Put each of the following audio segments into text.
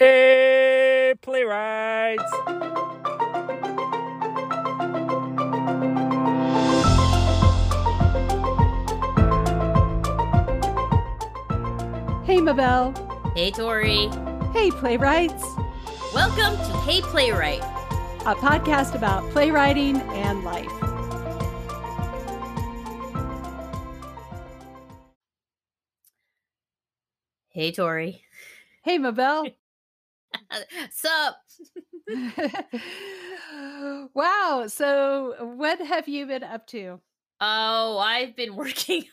Hey, playwrights! Hey, Mabel. Hey, Tori. Hey, playwrights. Welcome to Hey Playwright, a podcast about playwriting and life. Hey, Tori. Hey, Mabel. Sup? wow. So, what have you been up to? Oh, I've been working.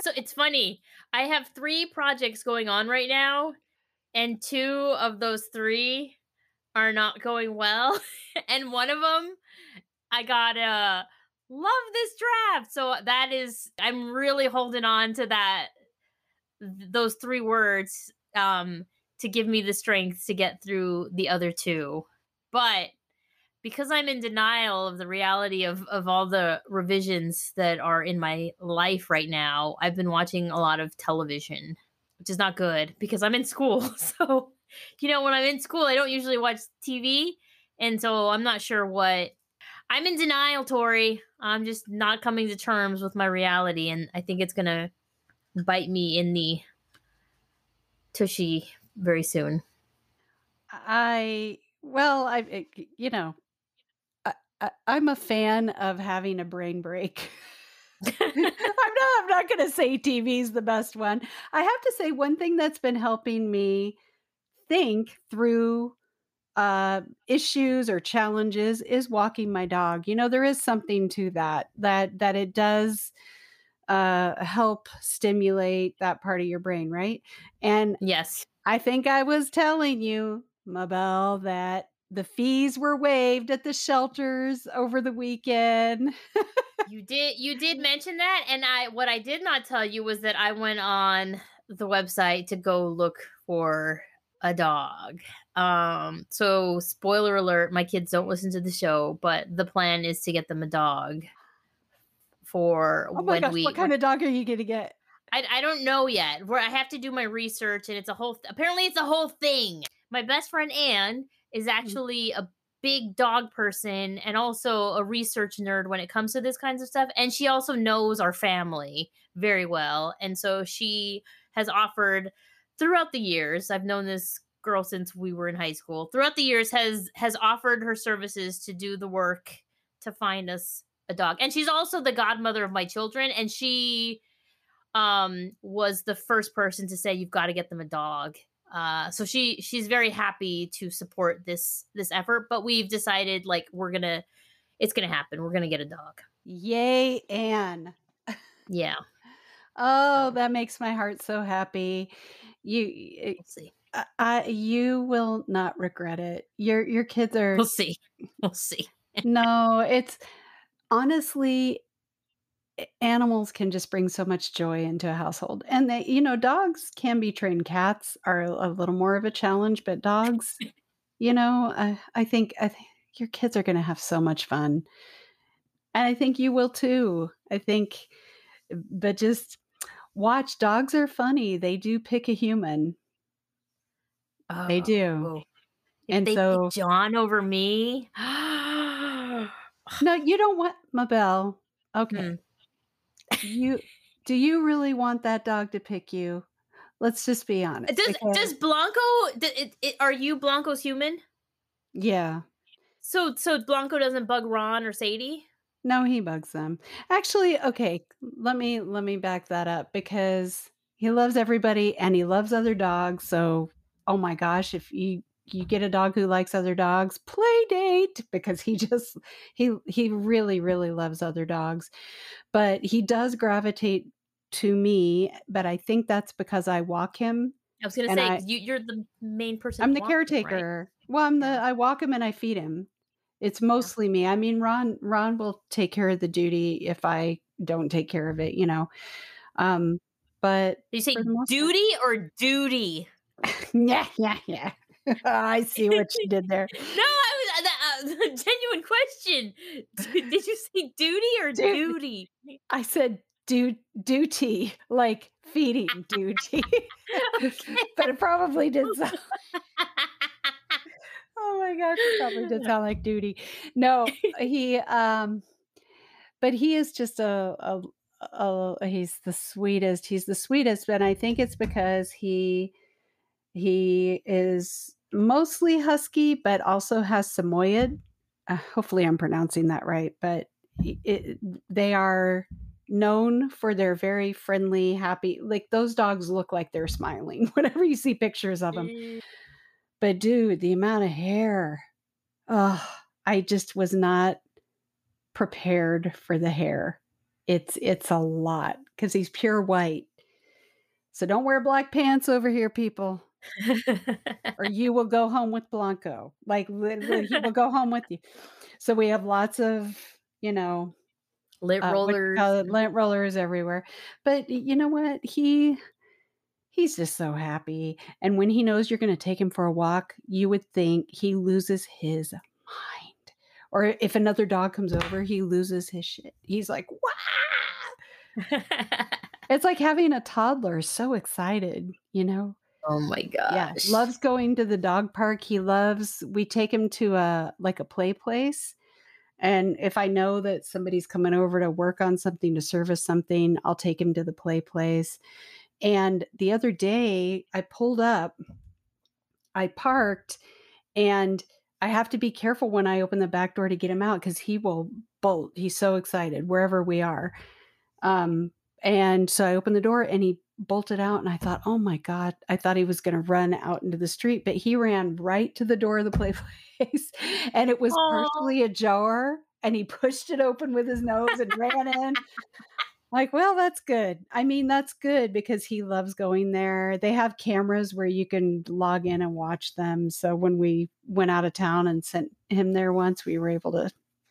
so it's funny. I have three projects going on right now, and two of those three are not going well. and one of them, I got a love this draft. So that is, I'm really holding on to that, those three words um, to give me the strength to get through the other two. But because I'm in denial of the reality of, of all the revisions that are in my life right now, I've been watching a lot of television, which is not good because I'm in school. So, you know, when I'm in school, I don't usually watch TV. And so I'm not sure what I'm in denial, Tori. I'm just not coming to terms with my reality. And I think it's going to bite me in the tushy very soon. I, well, I, you know, I, am a fan of having a brain break. I'm not. I'm not going to say TV's the best one. I have to say one thing that's been helping me think through uh, issues or challenges is walking my dog. You know, there is something to that. That that it does uh, help stimulate that part of your brain, right? And yes, I think I was telling you, Mabel, that the fees were waived at the shelters over the weekend. you did you did mention that and I what I did not tell you was that I went on the website to go look for a dog. Um so spoiler alert, my kids don't listen to the show, but the plan is to get them a dog for oh when gosh, we what kind of dog are you going to get? I, I don't know yet. Where I have to do my research and it's a whole th- apparently it's a whole thing. My best friend Anne is mm. actually a big dog person and also a research nerd when it comes to this kinds of stuff and she also knows our family very well and so she has offered throughout the years i've known this girl since we were in high school throughout the years has has offered her services to do the work to find us a dog and she's also the godmother of my children and she um was the first person to say you've got to get them a dog. Uh so she she's very happy to support this this effort but we've decided like we're gonna it's gonna happen. We're gonna get a dog. Yay anne. Yeah. Oh that makes my heart so happy. You we'll see. I, you will not regret it. Your your kids are we'll see. We'll see. No it's honestly animals can just bring so much joy into a household. And they, you know, dogs can be trained. Cats are a little more of a challenge, but dogs, you know, I, I think I think your kids are going to have so much fun. And I think you will too. I think, but just watch. Dogs are funny. They do pick a human. Oh, they do. And they so John over me. no, you don't want Mabel. Okay. Hmm you do you really want that dog to pick you? Let's just be uh, honest. Does because, does Blanco? it, it, are you Blanco's human? Yeah. So so Blanco doesn't bug Ron or Sadie. No, he bugs them. Actually, okay. Let me let me back that up because he loves everybody and he loves other dogs. So, oh my gosh, if you you get a dog who likes other dogs, play date because he just he he really really loves other dogs. But he does gravitate to me, but I think that's because I walk him. I was going to say I, you, are the main person. I'm the caretaker. Him, right? Well, I'm the I walk him and I feed him. It's mostly yeah. me. I mean, Ron Ron will take care of the duty if I don't take care of it, you know. Um, but Did you say duty part, or duty? yeah, yeah, yeah. I see what you did there. No, I was uh, uh, genuine question. Did you say duty or duty? I said du- duty, like feeding duty. but it probably did so. my gosh, it probably did sound like duty. No, he, um but he is just a a a he's the sweetest. He's the sweetest, and I think it's because he he is mostly husky, but also has Samoyed. Uh, hopefully, I'm pronouncing that right, but it, they are known for their very friendly, happy. Like those dogs look like they're smiling whenever you see pictures of them. Mm, But dude, the amount of hair. Oh, I just was not prepared for the hair. It's it's a lot because he's pure white. So don't wear black pants over here, people, or you will go home with Blanco. Like literally, he will go home with you. So we have lots of, you know, Lint uh, rollers. it, lint rollers everywhere. But you know what? He he's just so happy. And when he knows you're going to take him for a walk, you would think he loses his mind. Or if another dog comes over, he loses his shit. He's like, "Wow!" It's like having a toddler so excited, you know? Oh my gosh. Yeah, loves going to the dog park. He loves we take him to a like a play place. And if I know that somebody's coming over to work on something to service something, I'll take him to the play place. And the other day I pulled up, I parked, and I have to be careful when I open the back door to get him out because he will bolt. He's so excited wherever we are. Um, and so I open the door and he bolted out, and I thought, oh my God, I thought he was going to run out into the street, but he ran right to the door of the play place and it was partially ajar and he pushed it open with his nose and ran in. Like, well, that's good. I mean, that's good because he loves going there. They have cameras where you can log in and watch them. So when we went out of town and sent him there once, we were able to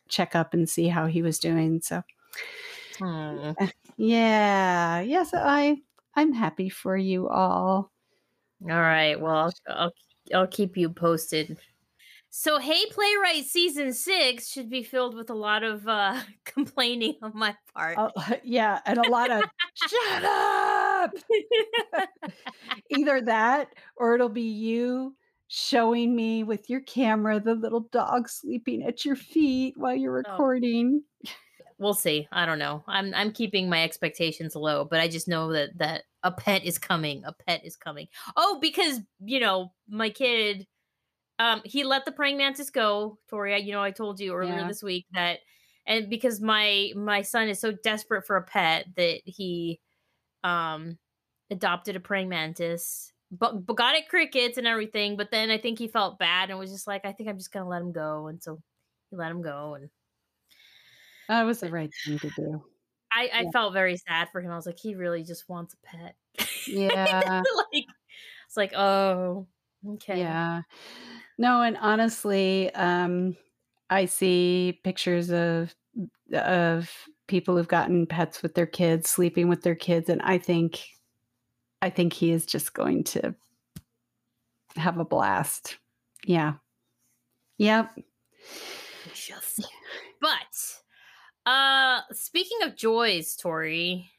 check up and see how he was doing. So Hmm. yeah, yes, I I'm happy for you all. All right. Well, I'll, I'll I'll keep you posted. So, Hey Playwright season six should be filled with a lot of uh complaining on my part. Oh, yeah, and a lot of shut up. Either that or it'll be you showing me with your camera the little dog sleeping at your feet while you're Oh. We'll see. I don't know. I'm I'm keeping my expectations low, but I just know that that a pet is coming. A pet is coming. Oh, because you know my kid, um, he let the praying mantis go. Tori, you know I told you earlier Yeah. this week that, and because my my son is so desperate for a pet that he, um, adopted a praying mantis. But, but got it crickets and everything, but then I think he felt bad and was just like, I think I'm just gonna let him go, and so he let him go, and That was the right thing to do. I, I Yeah. felt very sad for him. I was like, he really just wants a pet. Yeah. like, it's like, oh, okay. Yeah. No, and honestly, um, I see pictures of of people who've gotten pets with their kids, sleeping with their kids, and I think I think he is just going to have a blast. Yeah. Yep. We shall see. Uh speaking of joys, Tori,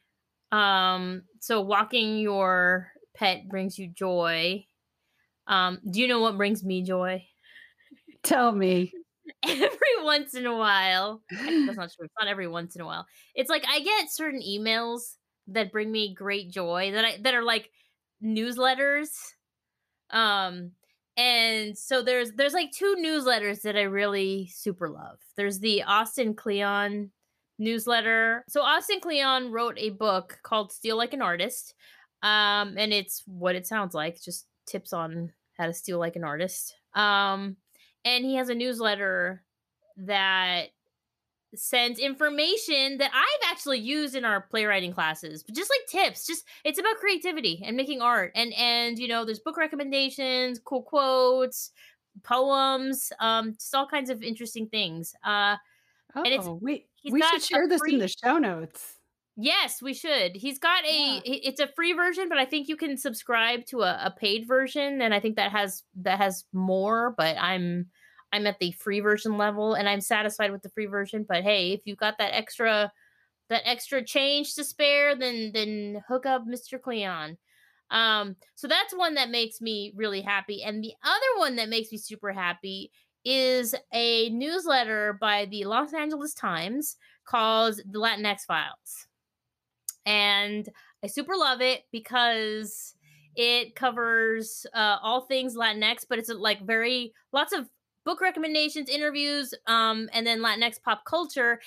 um, so walking your pet brings you joy. Um, do you know what brings me joy? Tell me. every once in a while actually, that's not true it's not every once in a while it's like i get certain emails that bring me great joy that i that are like newsletters um and so there's there's like two newsletters that i really super love there's the Austin Kleon newsletter so Austin Kleon wrote a book called steal like an artist um and it's what it sounds like just tips on how to steal like an artist um and he has a newsletter that sends information that I've actually used in our playwriting classes, but just like tips, just it's about creativity and making art. And and you know, there's book recommendations, cool quotes, poems, um, just all kinds of interesting things. Uh Oh, it's- we he's we should share this free- in the show notes. Yes, we should. He's got a Yeah. it's a free version, but I think you can subscribe to a, a paid version and I think that has that has more, but I'm I'm at the free version level and I'm satisfied with the free version, but hey, if you've got that extra that extra change to spare, then then hook up Mr. Kleon. Um so that's one that makes me really happy and the other one that makes me super happy is a newsletter by the Los Angeles Times called the Latinx Files. And I super love it because it covers uh, all things Latinx, but it's like very lots of book recommendations, interviews, um, and then Latinx pop culture.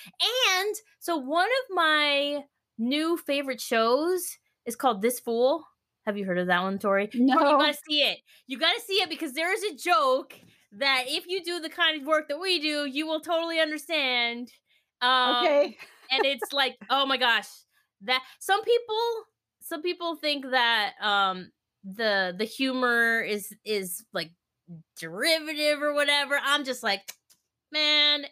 And so one of my new favorite shows is called This Fool. Have you heard of that one, Tori? No. You gotta see it. You gotta see it because there is a joke that if you do the kind of work that we do, you will totally understand. Um, okay. and it's like, oh my gosh, that some people, some people think that um, the the humor is is like derivative or whatever. I'm just like, man,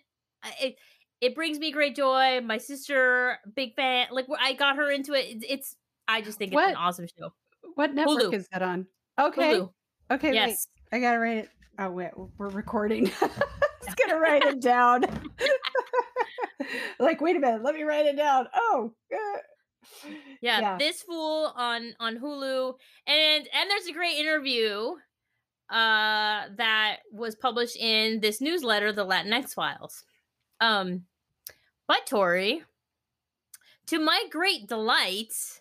it it brings me great joy. My sister, big fan. Like I got her into it. It's I just think it's an awesome show. What network Hulu. is that on? Okay. Hulu. Okay. Wait. Yes. I gotta write it. Oh wait, we're recording. Just gonna write it down. like, wait a minute, let me write it down. Oh, uh, Yeah, Yeah. this fool on on Hulu, and and there's a great interview uh that was published in this newsletter, the Latinx Files. Um, but Tori, to my great delight,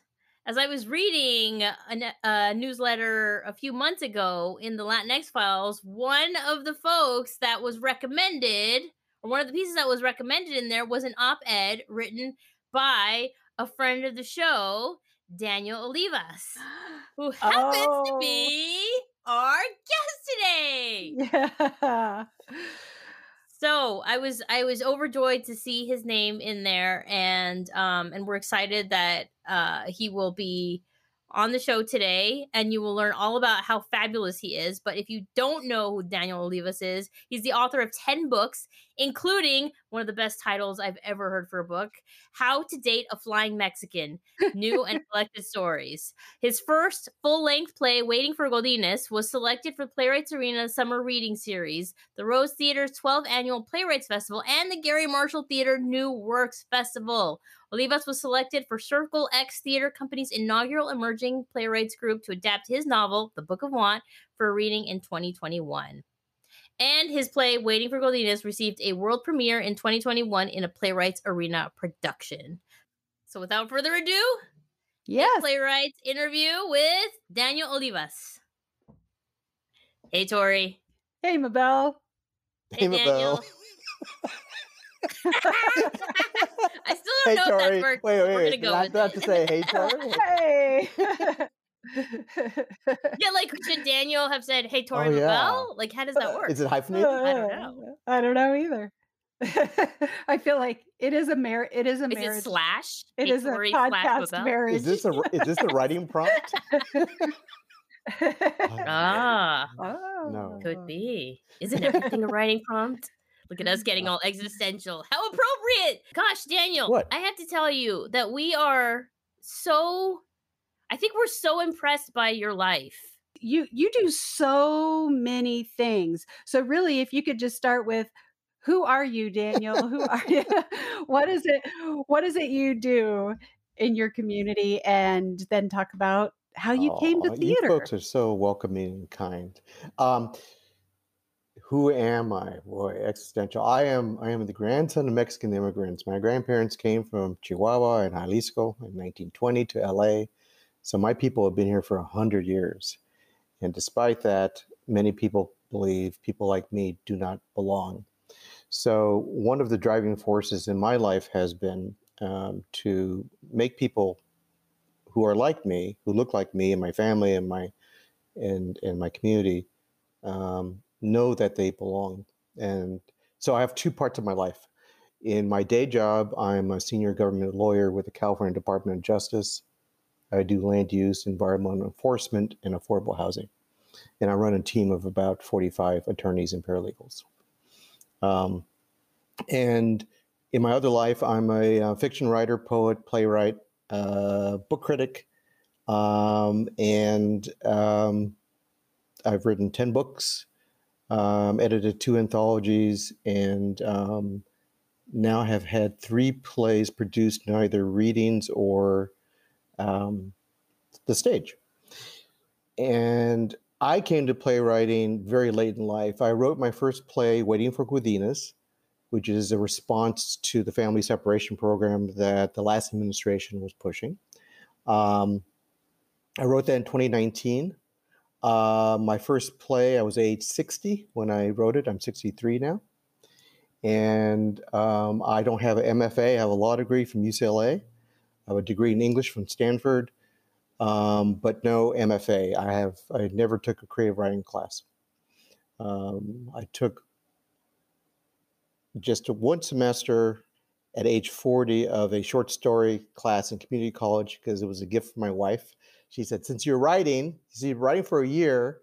as I was reading a, a newsletter a few months ago in the Latinx Files, one of the folks that was recommended, or one of the pieces that was recommended in there, was an op-ed written by a friend of the show, Daniel Olivas, who happens to Oh. be our guest today. yeah. So I was I was overjoyed to see his name in there, and um and we're excited that uh he will be on the show today, and you will learn all about how fabulous he is. But if you don't know who Daniel Olivas is, he's the author of ten books, including one of the best titles I've ever heard for a book: "How to Date a Flying Mexican: New and Collected Stories." His first full-length play, "Waiting for Godinez," was selected for Playwrights Arena's Summer Reading Series the Rose Theater's 12th Annual Playwrights Festival, and the Garry Marshall Theater New Works Festival. Olivas was selected for Circle X Theater Company's inaugural emerging playwrights group to adapt his novel, The Book of Want, for reading in 2021. And his play, Waiting for Godinez, received a world premiere in 2021 in a Playwrights Arena production. So without further ado, Yes. Playwrights interview with Daniel Olivas. Hey, Tori. Hey, Mabel. Hey, Hey, Daniel. Mabel. I still don't hey, know Tori. if that works. Wait, but wait, We're wait. gonna go I with not to say hey, Tori? hey. yeah, like should Daniel have said, "Hey, Tori Oh, yeah. Mabel"? Like, how does that work? Is it hyphenated? I don't know. I don't know either. I feel like it is a mar- It is a Is marriage. it slash? It Hey, is a Tori slash podcast Mabel? marriage. Is this a is this the writing prompt? Ah, oh, No. could be. Isn't everything a writing prompt? Look at us getting all existential. How appropriate! Gosh, Daniel, What? I have to tell you that we are so. I think we're so impressed by your life. You you do so many things. So really, if you could just start with, who are you, Daniel? who are you? what is it? What is it you do in your community? And then talk about how you came to theater You folks are so welcoming and kind. Um, who am I? Boy, existential. I am. I am the grandson of Mexican immigrants. My grandparents came from Chihuahua and Jalisco in 1920 to LA. So my people have been here for a hundred years, and despite that, many people believe people like me do not belong. So one of the driving forces in my life has been um, to make people who are like me, who look like me and my family and my and and my community, um, know that they belong. And so I have two parts of my life. In my day job, I'm a senior government lawyer with the California Department of Justice. I do land use, environmental enforcement, and affordable housing. And I run a team of about 45 attorneys and paralegals. Um, and in my other life, I'm a, uh fiction writer, poet, playwright, uh, book critic, um, and um, I've written 10 books, um, edited two anthologies, and um, now have had three plays produced in either readings or um, the stage. And I came to playwriting very late in life. I wrote my first play, Waiting for Godinez, which is a response to the family separation program that the last administration was pushing. Um, I wrote that in 2019. Uh, my first play, I was age 60 when I wrote it. I'm 63 now. And um, I don't have an MFA, I have a law degree from UCLA. I have a degree in English from Stanford um, but no MFA. I have I never took a creative writing class. Um, I took just one semester at age 40 of a short story class in community college because it was a gift from my wife. She said, since you're writing, see, you're writing for a year,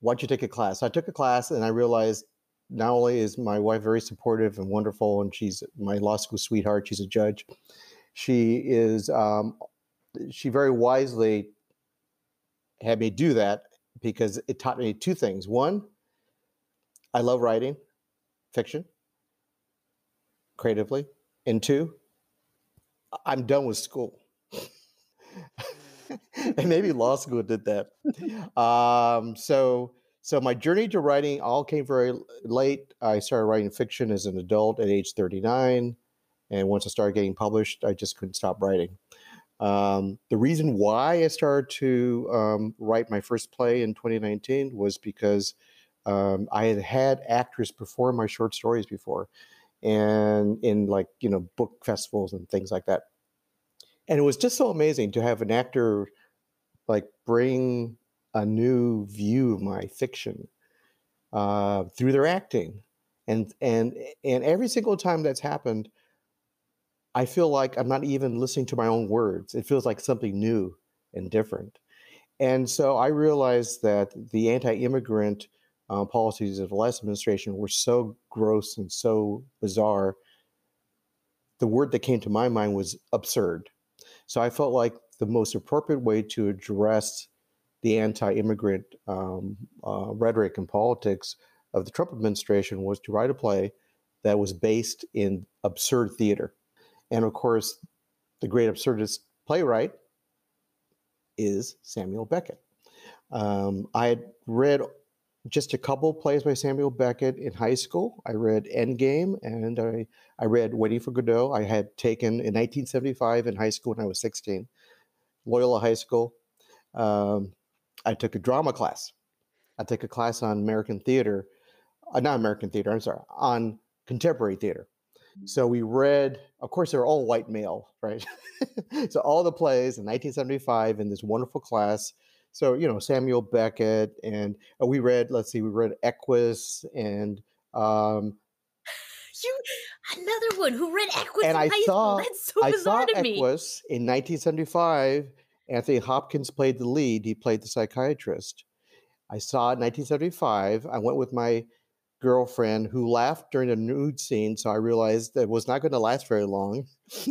why don't you take a class? So I took a class and I realized not only is my wife very supportive and wonderful, and she's my law school sweetheart, she's a judge. She is um, she very wisely had me do that because it taught me two things. One, I love writing fiction creatively. And two, I'm done with school. and maybe law school did that. Um, so, so my journey to writing all came very late. I started writing fiction as an adult at age 39. And once I started getting published, I just couldn't stop writing. Um, the reason why I started to um, write my first play in 2019 was because um, I had had actors perform my short stories before, and in like you know book festivals and things like that. And it was just so amazing to have an actor like bring a new view of my fiction uh, through their acting, and and and every single time that's happened, I feel like I'm not even listening to my own words. It feels like something new and different. And so I realized that the anti immigrant uh, policies of the last administration were so gross and so bizarre. The word that came to my mind was absurd. So I felt like the most appropriate way to address the anti immigrant um, uh, rhetoric and politics of the Trump administration was to write a play that was based in absurd theater. And of course, the great absurdist playwright is Samuel Beckett. Um, I had read just a couple plays by Samuel Beckett in high school. I read Endgame and I, I read Waiting for Godot. I had taken in 1975 in high school when I was 16, Loyola High School. Um, I took a drama class. I took a class on American theater, uh, not American theater, I'm sorry, on contemporary theater. So we read, of course, they're all white male, right? so all the plays in 1975 in this wonderful class. So, you know, Samuel Beckett, and uh, we read, let's see, we read Equus and. Um, you, another one who read Equus and I saw, That's so I saw to me. Equus in 1975. Anthony Hopkins played the lead, he played the psychiatrist. I saw it in 1975. I went with my girlfriend who laughed during a nude scene, so I realized that it was not going to last very long.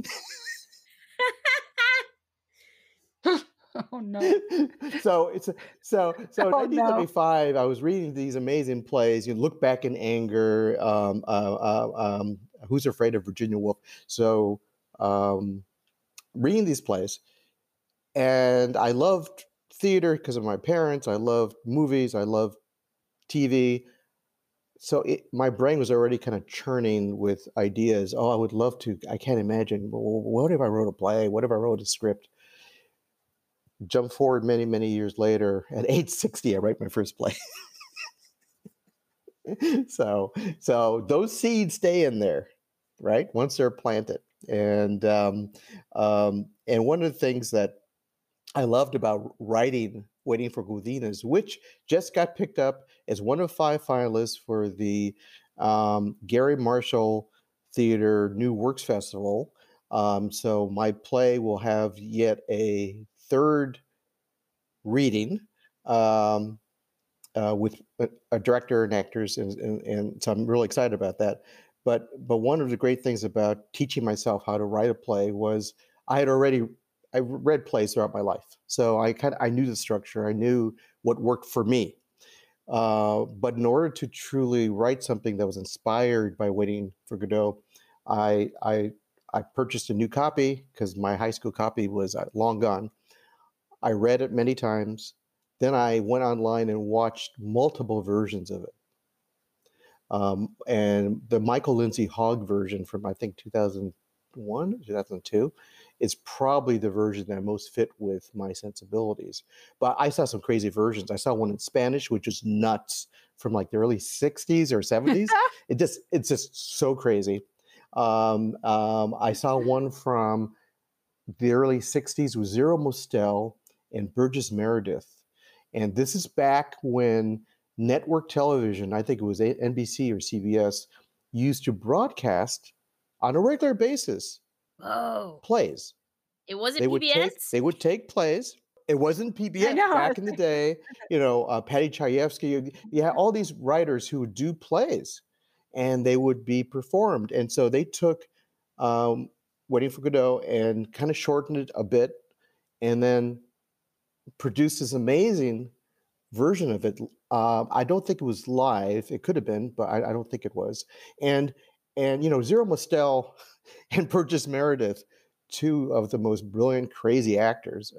oh no. so it's so so in Oh, no. i was reading these amazing plays you look back in anger um, uh, uh, um, who's afraid of virginia woolf so um, reading these plays and i loved theater because of my parents i loved movies i loved tv so it, my brain was already kind of churning with ideas oh i would love to i can't imagine what if i wrote a play? What if i wrote a script? Jump forward many many years later at age 60 i write my first play. So so those seeds stay in there right once they're planted. And um, um, and one of the things that i loved about writing waiting for Godinez which just got picked up as one of five finalists for the um, Garry Marshall theater new works festival um, so my play will have yet a third reading um, uh, with a, a director and actors, and, and, and so I'm really excited about that. But but one of the great things about teaching myself how to write a play was I had already I read plays throughout my life, so I kind I knew the structure, I knew what worked for me. Uh, but in order to truly write something that was inspired by Waiting for Godot, I I I purchased a new copy because my high school copy was uh, long gone. I read it many times. then I went online and watched multiple versions of it. Um, and the Michael Lindsay Hogg version from I think 2001, 2002 is probably the version that most fit with my sensibilities. But I saw some crazy versions. I saw one in Spanish, which is nuts from like the early 60s or 70s. it just it's just so crazy. Um, um, I saw one from the early 60s with Zero Mostel and Burgess Meredith. And this is back when network television, I think it was NBC or CBS, used to broadcast on a regular basis Oh, plays. it wasn't They PBS. would take they would take plays. It wasn't PBS back in the day. You know, uh, Paddy Chayefsky. You, you had all these writers who would do plays, and they would be performed. And so they took um, Waiting for Godot and kind of shortened it a bit, and then produced this amazing version of it. Uh, I don't think it was live. It could have been, but I, I don't think it was. And and you know, Zero Mostel and Burgess Meredith, two of the most brilliant, crazy actors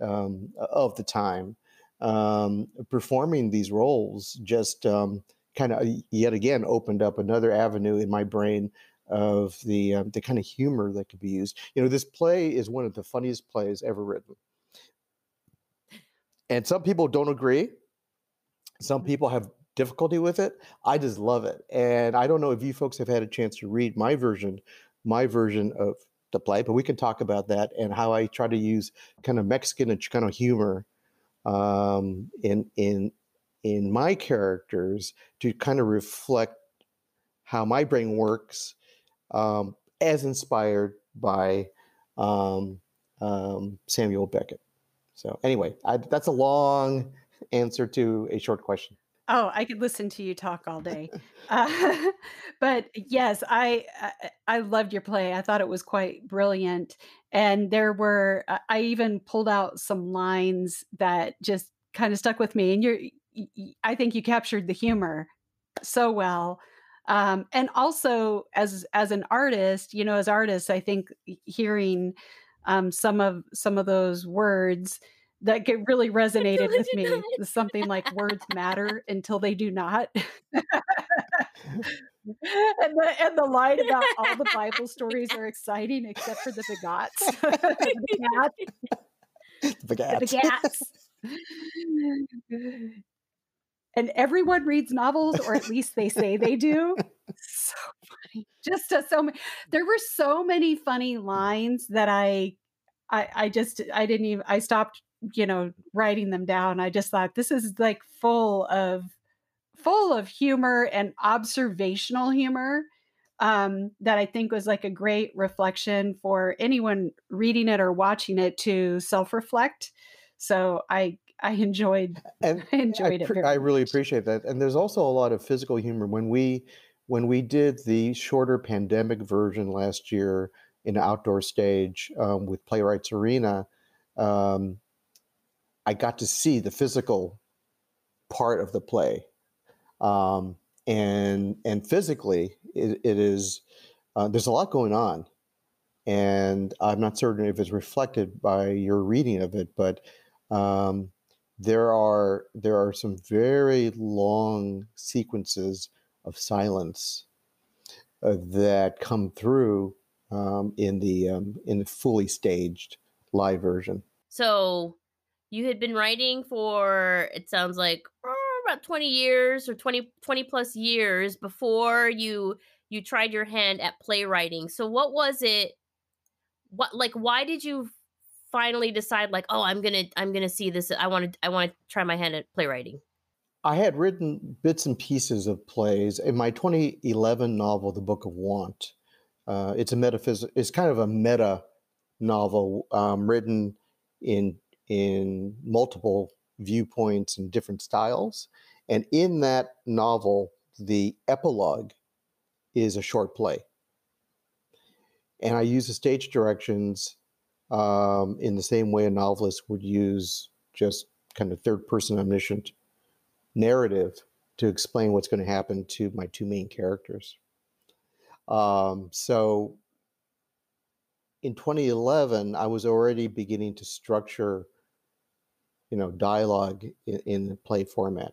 um, of the time, um, performing these roles just um, kind of yet again opened up another avenue in my brain of the um, the kind of humor that could be used. You know, this play is one of the funniest plays ever written, and some people don't agree. Some people have difficulty with it. I just love it, and I don't know if you folks have had a chance to read my version, my version of the play, but we can talk about that and how I try to use kind of Mexican and Chicano humor um, in in in my characters to kind of reflect how my brain works, um, as inspired by um, um, Samuel Beckett. So anyway, I, that's a long answer to a short question. Oh, I could listen to you talk all day. Uh, but yes, I, I I loved your play. I thought it was quite brilliant, and there were I I even pulled out some lines that just kind of stuck with me. And you're, I think you captured the humor so well. Um, and also as as an artist, you know, as artists, I think hearing um, some of some of those words that get really resonated with me. not. Something like words matter until they do not. and the and the line about all the Bible stories are exciting except for the begots, the cat, The the Begats. begats. and everyone reads novels, or at least they say they do. So funny. Just uh, so many. There were so many funny lines that I, I, I just I didn't even. I stopped, you know, writing them down. I just thought this is like full of, full of humor and observational humor. Um, that I think was like a great reflection for anyone reading it or watching it to self-reflect. So I I enjoyed and I I, enjoyed it pre- very I really much. appreciate that. And there's also a lot of physical humor when we when we did the shorter pandemic version last year in outdoor stage um, with Playwrights Arena. Um, I got to see the physical part of the play, um, and and physically it, it is uh, there's a lot going on, and I'm not certain if it's reflected by your reading of it, but um, there are there are some very long sequences of silence uh, that come through um, in the um, in the fully staged live version. So you had been writing for it sounds like oh, about 20 years or 20 20 plus years before you you tried your hand at playwriting. So what was it what like why did you finally decide like oh I'm to I'm to see this I want to I want to try my hand at playwriting. I had written bits and pieces of plays in my 2011 novel, The Book of Want. Uh, it's a metaphys- It's kind of a meta novel um, written in in multiple viewpoints and different styles. And in that novel, the epilogue is a short play, and I use the stage directions um, in the same way a novelist would use just kind of third person omniscient narrative to explain what's going to happen to my two main characters. Um, so in 2011, I was already beginning to structure you know, dialogue in, in the play format.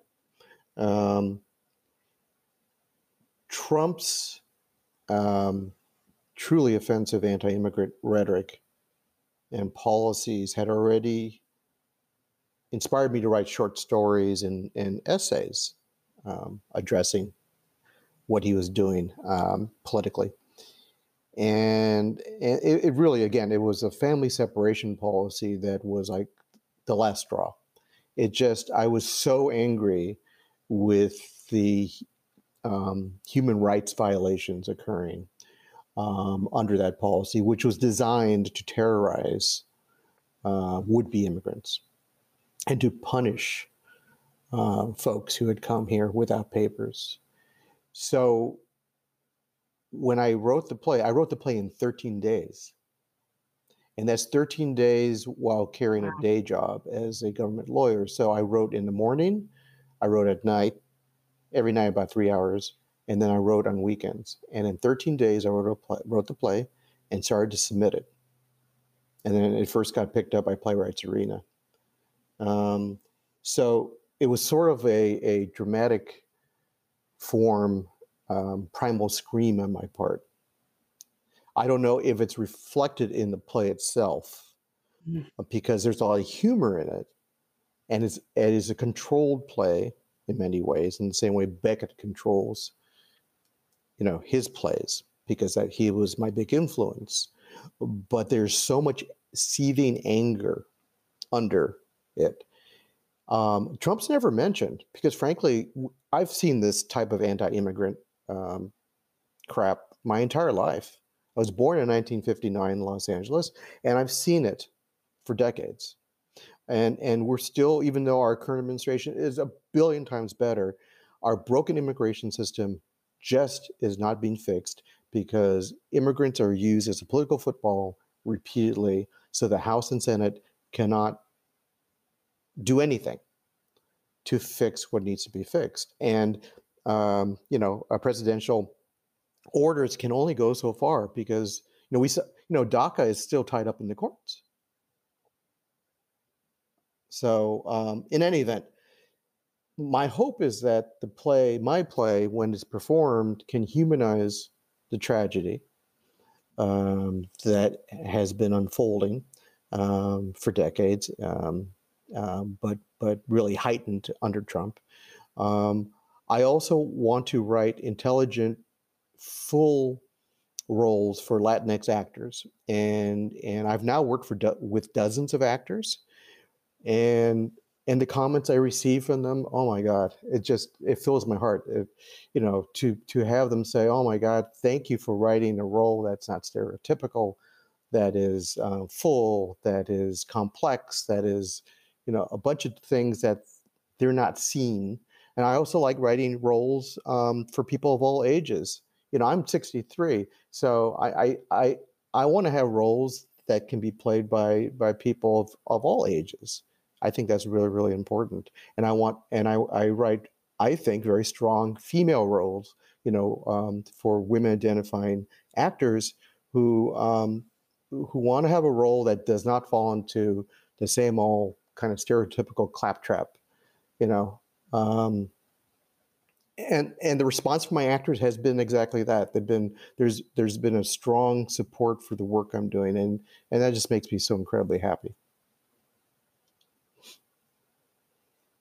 Um, Trump's um, truly offensive anti-immigrant rhetoric and policies had already inspired me to write short stories and, and essays um, addressing what he was doing um, politically. And, and it, it, really, again, it was a family separation policy that was like the last straw. It just, I was so angry with the um, human rights violations occurring um, under that policy, which was designed to terrorize uh, would be immigrants and to punish uh, folks who had come here without papers. So when I wrote the play, I wrote the play in 13 days. And that's 13 days while carrying wow. a day job as a government lawyer. So I wrote in the morning, I wrote at night, every night about three hours, and then I wrote on weekends. And in 13 days, I wrote, play, wrote the play and started to submit it. And then it first got picked up by Playwrights Arena. Um, so it was sort of a, a dramatic form, um, primal scream on my part. I don't know if it's reflected in the play itself mm. because there's a lot of humor in it. And it's, it is a controlled play in many ways, in the same way Beckett controls, you know, his plays because that he was my big influence. But there's so much seething anger under it. Um, Trump's never mentioned because, frankly, I've seen this type of anti-immigrant um, crap my entire life. I was born in 1959 in Los Angeles, and I've seen it for decades. And and we're still, even though our current administration is a billion times better, our broken immigration system just is not being fixed because immigrants are used as a political football repeatedly, so the House and Senate cannot do anything to fix what needs to be fixed. And um, you know, a presidential orders can only go so far because you know we you know DACA is still tied up in the courts. So um, in any event, my hope is that the play, my play, when it's performed, can humanize the tragedy um, that has been unfolding um, for decades, um, um but but really heightened under Trump. Um, I also want to write intelligent, full roles for Latinx actors, and and I've now worked for do- with dozens of actors, and and the comments I receive from them, oh my God, it just it fills my heart. It, you know, to to have them say, oh my God, thank you for writing a role that's not stereotypical, that is uh, full, that is complex, that is, you know, a bunch of things that they're not seeing and I also like writing roles um, for people of all ages. You know, I'm 63, so I I I, I want to have roles that can be played by by people of, of all ages. I think that's really really important. And I want and I I write I think very strong female roles. You know, um, for women identifying actors who um, who want to have a role that does not fall into the same old kind of stereotypical claptrap. You know, um, and and the response from my actors has been exactly that. They've been there's there's been a strong support for the work I'm doing, and and that just makes me so incredibly happy.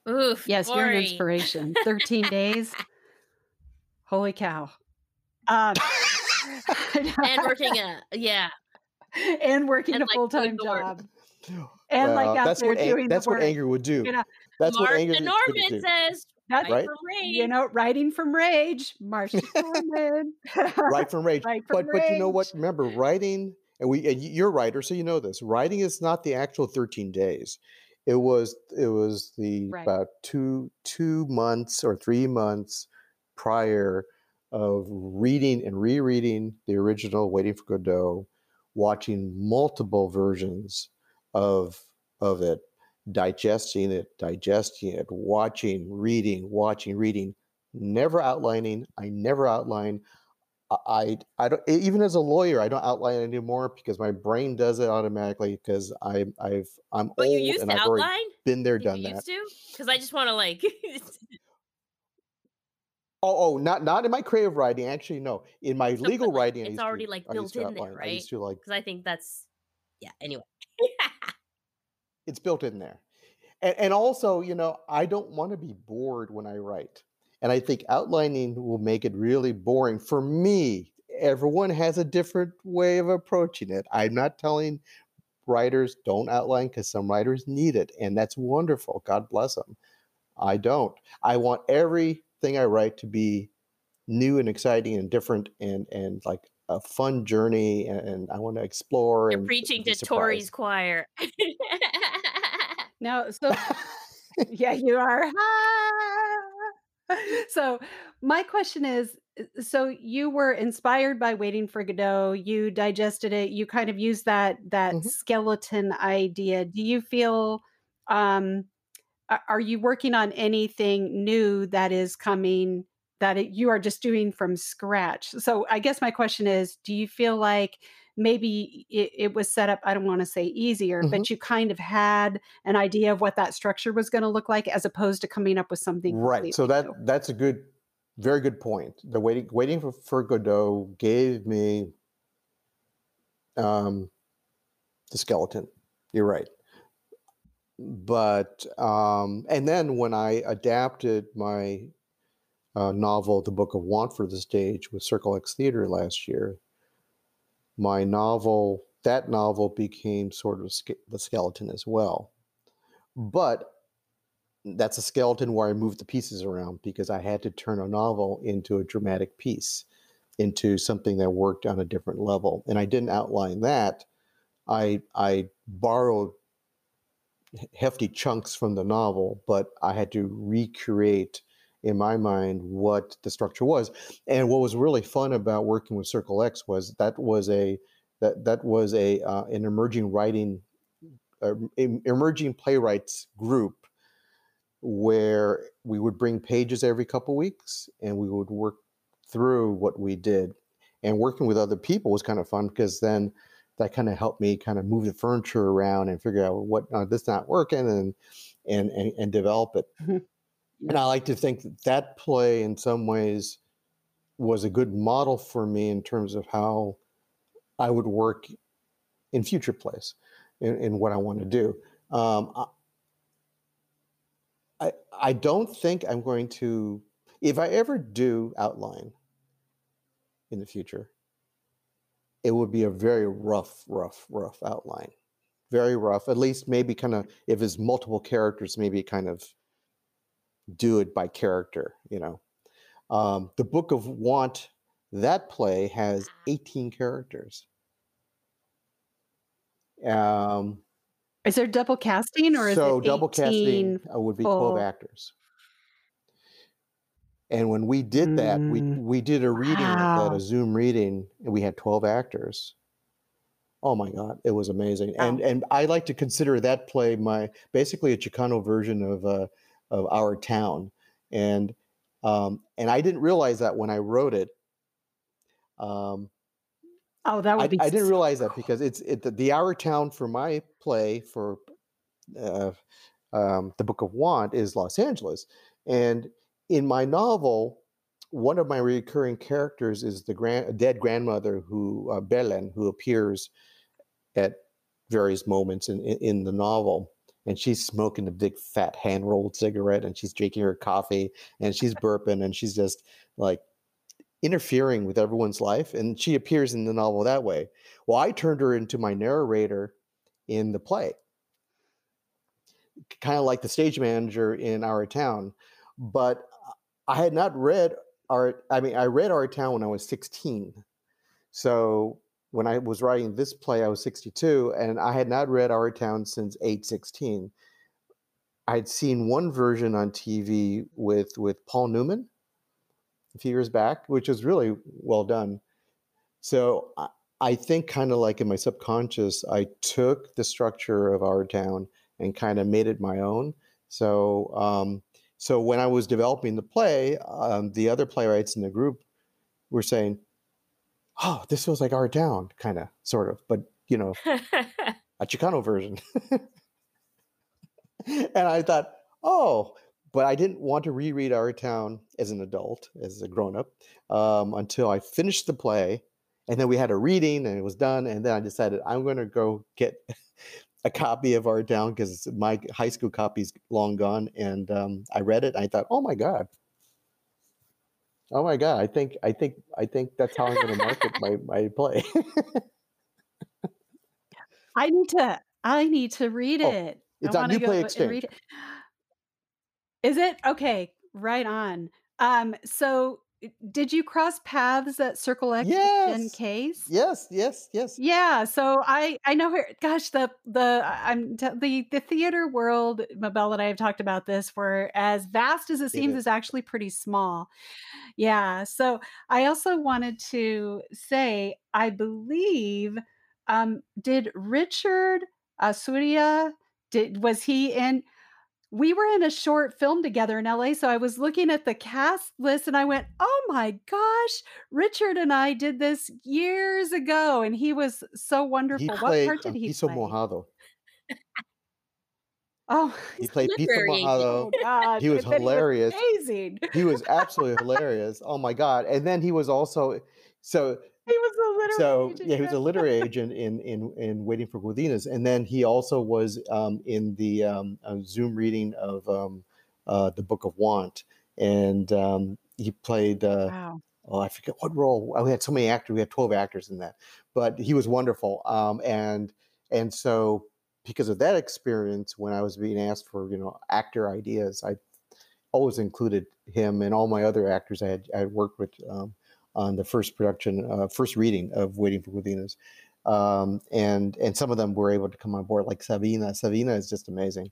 Oof! Yes, you're an inspiration. Thirteen days. Holy cow! Um, and working a yeah, and working and a like full time job. And well, like out that's there what doing that's what anger would do. You know, that's Marsha what anger Norman says. That's right. You know, writing from rage, Norman. right from rage. Right from but rage. but you know what? Remember, writing, and we and you're a writer, so you know this. Writing is not the actual 13 days. It was it was the right. about two two months or three months prior of reading and rereading the original Waiting for Godot, watching multiple versions of of it, digesting it, digesting it, watching, reading, watching, reading, never outlining. I never outline. I I don't even as a lawyer I don't outline anymore because my brain does it automatically because I I've I'm But you old used and to I've already been there, Did done you that. used to? Because I just want to like. Oh, oh, not not in my creative writing. Actually, no. In my so, legal like writing, I it's used to already like built in there, outline. I right? used to like Because I think that's yeah. Anyway. it's built in there. And and also, you know, I don't want to be bored when I write. And I think outlining will make it really boring for me. Everyone has a different way of approaching it. I'm not telling writers don't outline because some writers need it, and that's wonderful. God bless them. I don't. I want everything I write to be new and exciting and different and and like a fun journey and, and I want to explore You're preaching to Tori's choir. Now, so yeah, you are. So my question is, uh, so you were inspired by Waiting for Godot, you digested it, you kind of used that that Mhm. skeleton idea. Do you feel um are you working on anything new that is coming that it, you are just doing from scratch? So I guess my question is, do you feel like maybe it, it was set up, I don't want to say easier, Mhm. but you kind of had an idea of what that structure was going to look like as opposed to coming up with something Right. So completely new? that that's a good, very good point. The waiting waiting for, for Godot gave me um, the skeleton. You're right. But um, and then when I adapted my uh, novel, The Book of Want, for the stage with Circle X Theater last year, my novel that novel became sort of the skeleton as well. But that's a skeleton where I moved the pieces around because I had to turn a novel into a dramatic piece, into something that worked on a different level. And I didn't outline that. I I borrowed hefty chunks from the novel, but I had to recreate in my mind what the structure was. And what was really fun about working with Circle X was that was a that that was a uh, an emerging writing uh, emerging playwrights group where we would bring pages every couple weeks and we would work through what we did and working with other people was kind of fun because then that kind of helped me kind of move the furniture around and figure out what uh, this not working and, and and and develop it Mhm. And i like to think that that play in some ways was a good model for me in terms of how i would work in future plays in, in what i want to do um, I, I I don't think I'm going to if I ever do outline in the future, it would be a very rough, rough, rough outline. Very rough. At least maybe kind of if it's multiple characters, maybe kind of do it by character, you know. Um, the Book of Want, that play has 18 characters. Um, Is there double casting or is so double casting 18 uh, would be 12 actors. And when we did that, we Mm, we did a reading of that, a. Zoom reading, and we had 12 actors. Oh my God, it was amazing. And and I like to consider that play my basically a Chicano version of uh, of Our Town. And um, and I didn't realize that when I wrote it. Um, Oh, that would I, be I didn't realize that because it's it, the, the Our Town for my play for uh, um, the Book of Want is Los Angeles, and in my novel, one of my recurring characters is the grand, dead grandmother who uh, Belen, who appears at various moments in, in in the novel, and she's smoking a big fat hand rolled cigarette, and she's drinking her coffee, and she's burping, and she's just like interfering with everyone's life, and she appears in the novel that way. Well, I turned her into my narrator in the play kind of like the stage manager in our town. But I had not read our, I mean, I read our town when I was 16. So when I was writing this play, I was 62, and I had not read our town since 816. I'd seen one version on TV with with Paul Newman a few years back, which was really well done. So I, I think, kind of like in my subconscious, I took the structure of our town and kind of made it my own. So, um, so when I was developing the play, um, the other playwrights in the group were saying, oh, this feels like our town, kind of, sort of, but you know, a Chicano version. and I thought, oh, but I didn't want to reread Our Town as an adult, as a grown up, um, until I finished the play. And then we had a reading and it was done. And then I decided I'm going to go get a copy of Our Town because my high school copy's long gone. And um, I read it. And I thought, oh my God. Oh my God. I think, I think, I think that's how I'm going to market my, my play. I need to, I need to read oh, it. it's I on want to Uplay go and read Exchange. it. Is it? Okay, right on. Um, so did you cross paths at Circle X and Yes. Case? Yes. Yes. Yes. Yeah, so I I know her. Gosh, the the I'm t- the the theater world. Mabel and I have talked about this. Where as vast as it It seems, is. is actually pretty small. Yeah. So I also wanted to say, I believe, um, did Richard Azurdia did was he in? We were in a short film together in LA, so I was looking at the cast list and I went, "Oh my gosh, Richard and I did this years ago, and he was so He wonderful." What part did um, he Piso play? Mojado. Oh, He played Piso literary. Mojado. oh He was and then he was hilarious. amazing. He was absolutely hilarious. Oh my god! And then he was also so He was a literary so agent, yeah. He was a literary agent in in in Waiting for Godinez, and then he also was um, in the um, Zoom reading of um, uh, the Book of Want, and um, he played. Uh, Wow. oh, I forget what role. Oh, we had so many actors. We had twelve actors in that, but he was wonderful. Um, and and so because of that experience, when I was being asked for you know actor ideas, I always included him and all my other actors I had I had worked with um, on the first production, uh, first reading of Waiting for Godinez. Um, and and some of them were able to come on board, like Savina. Savina is just amazing.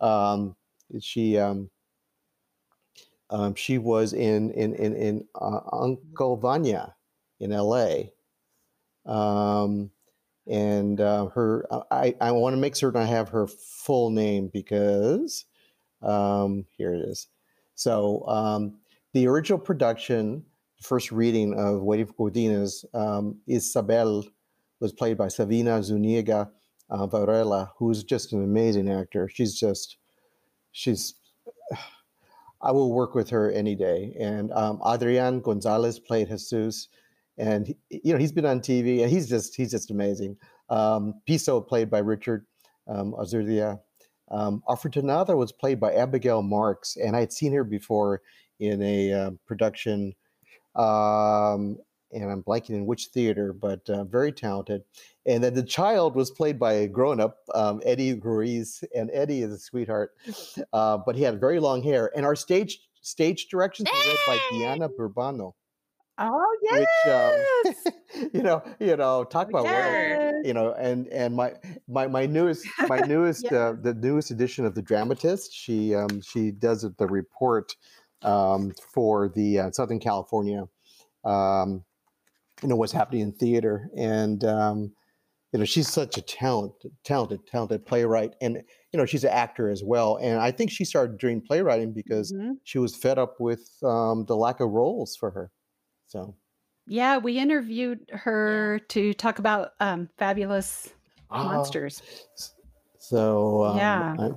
Um, she um, um, she was in in in, in uh, Uncle Vanya in L.A. Um, and uh, her I I want to make certain I have her full name because here it is. So the original production, first reading of Waiting for Godinez, um, Isabel was played by Savina Zuniga uh, Varela, who's just an amazing actor. She's just she's I will work with her any day. And um, Adrian Gonzalez played Jesus, and he, you know he's been on TV, and he's just he's just amazing. Um, Piso played by Richard um, Azurdia. Um, Afortunada was played by Abigail Marks, and I had seen her before in a uh, production, um, and I'm blanking in which theater, but uh, very talented. And then the child was played by a grown-up, um, Eddie Ruiz, and Eddie is a sweetheart, uh, but he had very long hair. And our stage stage directions were read by Diana Burbano, Oh which yes. um, you know, you know, talk about yes. you know, and and my my my newest my newest yes. uh, the newest edition of the Dramatist. She um she does it- the report um for the uh, Southern California um you know what's happening in theater. And um you know she's such a talented talented talented playwright. And you know she's an actor as well. And i think she started doing playwriting because Mhm. she was fed up with um the lack of roles for her. So. Yeah, we interviewed her to talk about um, fabulous ah, monsters. so um Yeah, I,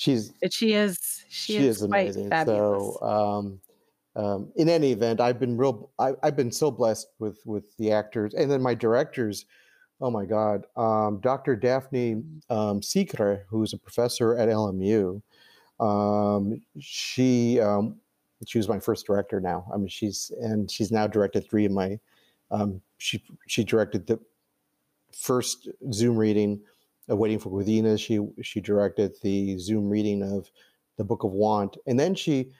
she's but she is she she is is quite amazing fabulous. so um um, in any event, I've been real. I, I've been so blessed with with the actors, and then my directors. Oh my God, um, Dr. Daphne um, Sicre, who's a professor at LMU. Um, she um, she was my first director. Now, I mean, she's and she's now directed three of my. Um, she she directed the first Zoom reading of Waiting for Godinez. She she directed the Zoom reading of the Book of Want, and then she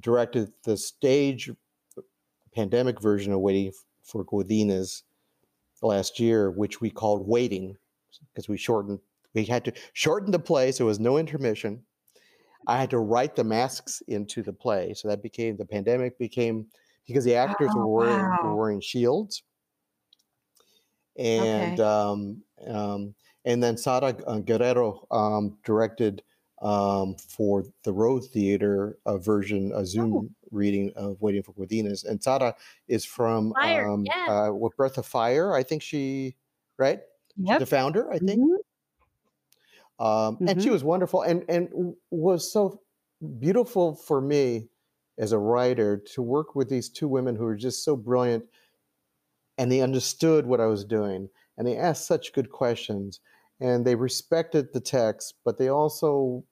directed the stage pandemic version of Waiting for Godinez last year, which we called Waiting because we shortened. We had to shorten the play, so it was no intermission. I had to write the masks into the play, so that became the pandemic became because the actors were Oh wearing were wearing shields, and Okay. um, um, and then Sara uh, Guerrero um, directed um, for the Road Theater a version, a Oh. Zoom reading of Waiting for Godinez. And Sara is from Fire, um, yeah. uh, with Breath of Fire. I think she, right? Yep. The founder, I think. Mhm. Um, And she Mhm. was wonderful and, and was so beautiful for me as a writer to work with these two women who were just so brilliant and they understood what I was doing and they asked such good questions and they respected the text, but they also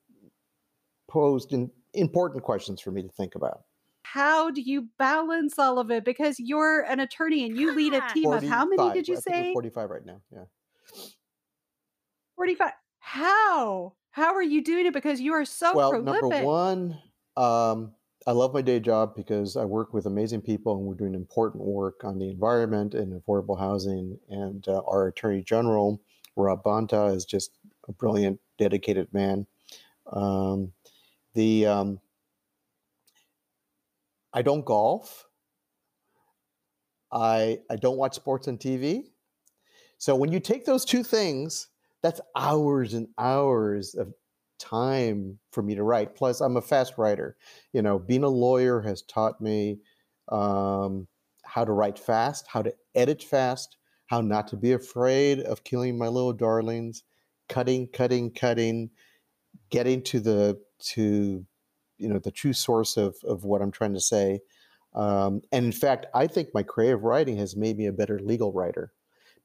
posed in, important questions for me to think about. How do you balance all of it? Because you're an attorney and you lead a God. team of how many did you I say? 45 right now. Yeah. 45. How? How are you doing it? Because you are so Well, prolific. number one, um, I love my day job because I work with amazing people and we're doing important work on the environment and affordable housing. And uh, our Attorney General, Rob Bonta, is just a brilliant, dedicated man. Um, the um, I don't golf. I I don't watch sports on TV. So when you take those two things, that's hours and hours of time for me to write. Plus, I'm a fast writer. You know, being a lawyer has taught me um, how to write fast, how to edit fast, how not to be afraid of killing my little darlings, cutting, cutting, cutting, getting to the to you know the true source of of what I'm trying to say. Um, and in fact, I think my creative writing has made me a better legal writer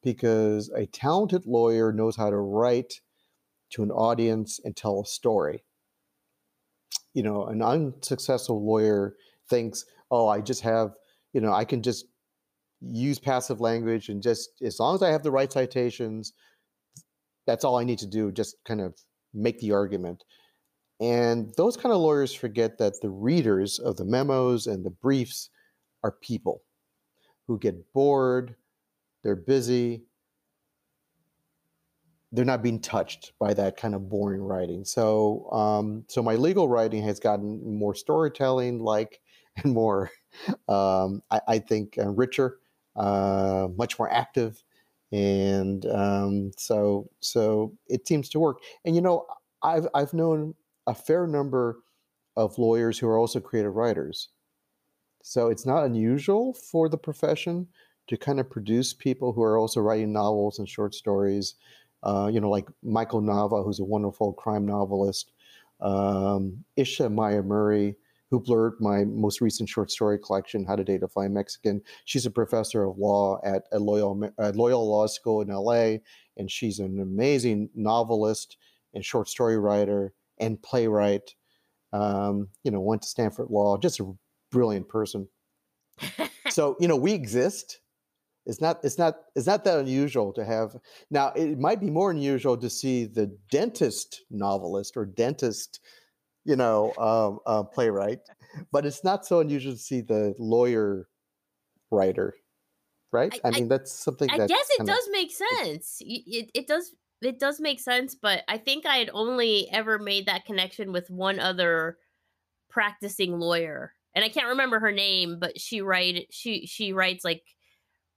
because a talented lawyer knows how to write to an audience and tell a story. You know, an unsuccessful lawyer thinks, oh, I just have, you know, I can just use passive language and just, as long as I have the right citations, that's all I need to do, just kind of make the argument. And those kind of lawyers forget that the readers of the memos and the briefs are people who get bored, they're busy, they're not being touched by that kind of boring writing. So, um, so my legal writing has gotten more storytelling like and more, um, I, I think, uh, richer, uh, much more active, and um, so so it seems to work. And you know, I've I've known a fair number of lawyers who are also creative writers. So it's not unusual for the profession to kind of produce people who are also writing novels and short stories. Uh, you know, like Michael Nava, who's a wonderful crime novelist, um, Yxta Maya Murray, who blurred my most recent short story collection, How to Date a Fly Mexican. She's a professor of law at, at Loyola, at Loyola Law School in LA, and she's an amazing novelist and short story writer and playwright. Um, you know, went to Stanford Law, just a brilliant person. so you know, we exist. It's not. It's not. It's not that unusual to have. Now, it might be more unusual to see the dentist novelist or dentist, you know, um, uh, playwright, but it's not so unusual to see the lawyer writer, right? I- I, mean, that's something. I that guess it kinda- does make sense. It it does it does make sense, but I think I had only ever made that connection with one other practicing lawyer, and I can't remember her name, but she write she she writes like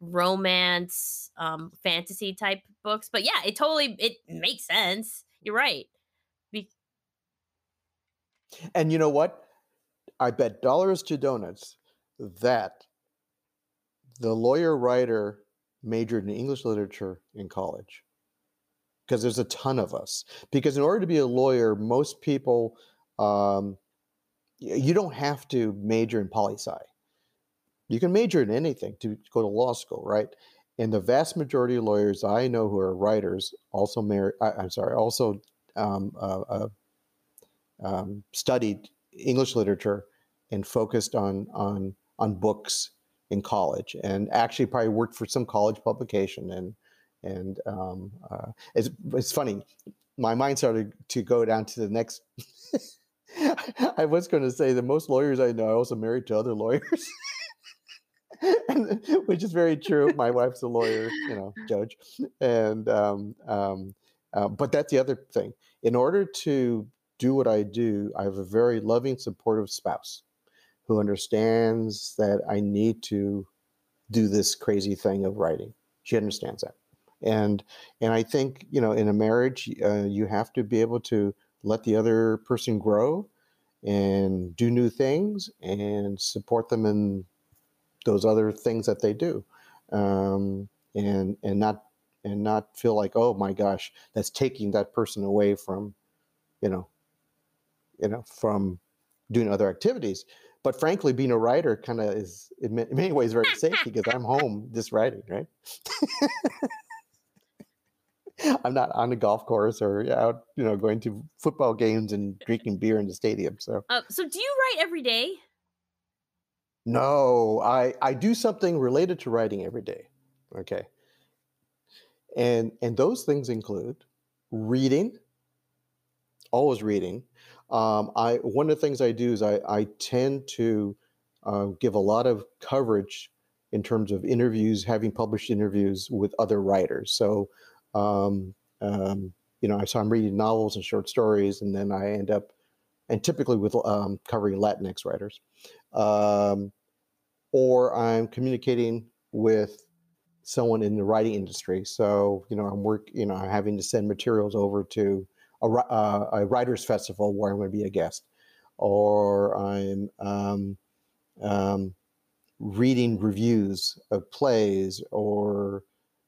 romance, um, fantasy type books. But yeah, it totally it makes sense. You're right. And you know what? I bet dollars to donuts that the lawyer writer majored in English literature in college. Because there's a ton of us. Because in order to be a lawyer, most people, um, you don't have to major in poli sci. You can major in anything to go to law school, right? And the vast majority of lawyers I know who are writers also marry. I, I'm sorry, also um, uh, uh, um, studied English literature and focused on on on books in college, and actually probably worked for some college publication. And and um, uh, it's it's funny. My mind started to go down to the next. I was going to say that most lawyers I know are also married to other lawyers. and, which is very true. My wife's a lawyer, you know, judge, and um, um, uh, but that's the other thing. In order to do what I do, I have a very loving, supportive spouse who understands that I need to do this crazy thing of writing. She understands that, and and I think you know, in a marriage, uh, you have to be able to let the other person grow and do new things and support them in those other things that they do um, and and not and not feel like oh my gosh that's taking that person away from you know you know from doing other activities. But frankly being a writer kind of is in many ways very safe because i'm home just writing right? I'm not on a golf course or out you know going to football games and drinking beer in the stadium so. Uh, so do you write every day? No i i do something related to writing every day okay? And and those things include reading always reading um, i one of the things i do is i i tend to uh, give a lot of coverage in terms of interviews having published interviews with other writers so um, um, you know so i'm reading novels and short stories and then i end up and typically with um, covering latinx writers um, or i'm communicating with someone in the writing industry. So, you know, I'm work, you know, I'm having to send materials over to a, uh, a writers festival where I'm going to be a guest, or I'm um, um, reading reviews of plays or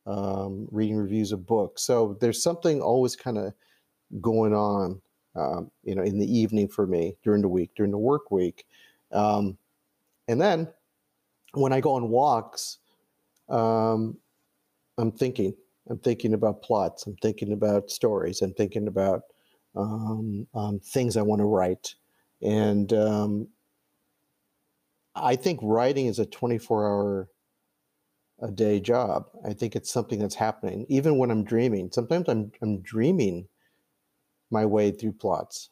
um, reading reviews of books. So there's something always kind of going on, um, you know, in the evening for me during the week, during the work week. Um, and then when I go on walks, um, I'm thinking. I'm thinking about plots. I'm thinking about stories. I'm thinking about um, um, things I want to write. And um, I think writing is a 24 hour a day job. I think it's something that's happening even when I'm dreaming. Sometimes I'm I'm dreaming my way through plots.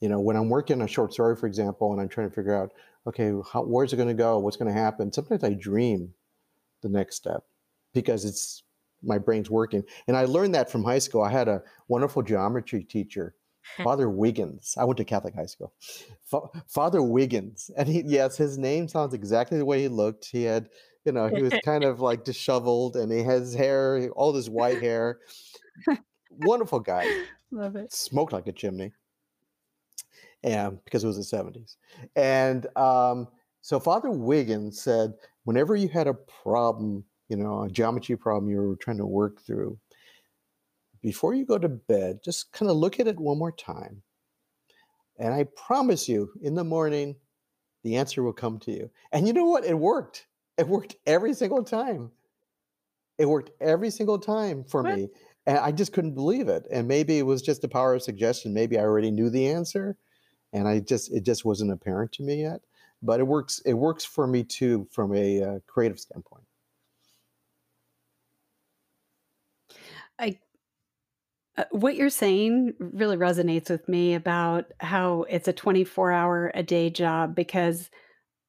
You know, when I'm working on a short story, for example, and I'm trying to figure out, okay, how, where's it going to go? What's going to happen? Sometimes I dream the next step because it's my brain's working. And I learned that from high school. I had a wonderful geometry teacher, Father Wiggins. I went to Catholic high school. Fa- Father Wiggins. And he, yes, his name sounds exactly the way he looked. He had, you know, he was kind of like disheveled and he has hair, all this white hair. Wonderful guy. Love it. Smoked like a chimney. And because it was the 70s. And um, so Father Wiggins said, whenever you had a problem, you know, a geometry problem you were trying to work through, before you go to bed, just kind of look at it one more time. And I promise you, in the morning, the answer will come to you. And you know what? It worked. It worked every single time. It worked every single time for what? me. And I just couldn't believe it. And maybe it was just the power of suggestion. Maybe I already knew the answer and I just it just wasn't apparent to me yet but it works it works for me too from a uh, creative standpoint i uh, what you're saying really resonates with me about how it's a 24 hour a day job because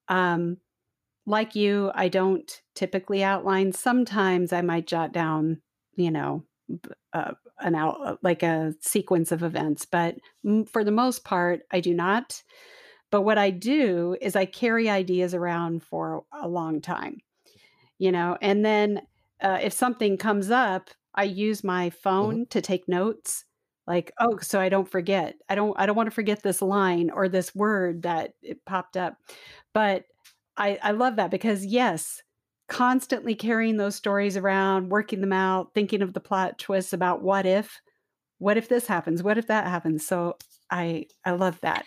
um like you i don't typically outline. Sometimes i might jot down you know uh, an out uh, like a sequence of events but for the most part i do not. But what I do is I carry ideas around for a long time, you know, and then uh, if something comes up, I use my mm-hmm. phone mm-hmm. to take notes like oh so i don't forget i don't i don't want to forget this line or this word that it popped up but i i love that because yes constantly carrying those stories around working them out thinking of the plot twists about what if what if this happens what if that happens so i i love that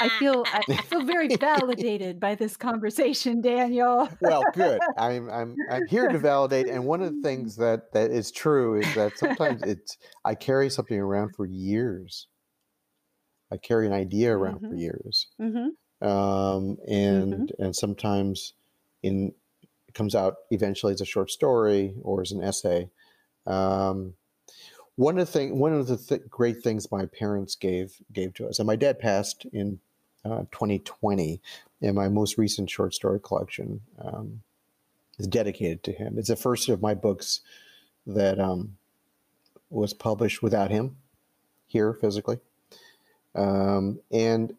I feel I, feel very validated by this conversation, Daniel. well, good. I'm I'm I'm here to validate, and one of the things that that is true is that sometimes it's I carry something around for years. I carry an idea around mm-hmm. for years, mm-hmm. um, and mm-hmm. and sometimes in it comes out eventually as a short story or as an essay. Um, one of the thing, one of the th- great things my parents gave gave to us, and my dad passed in uh, 2020, and my most recent short story collection um, is dedicated to him. It's the first of my books that um, was published without him here physically, um, and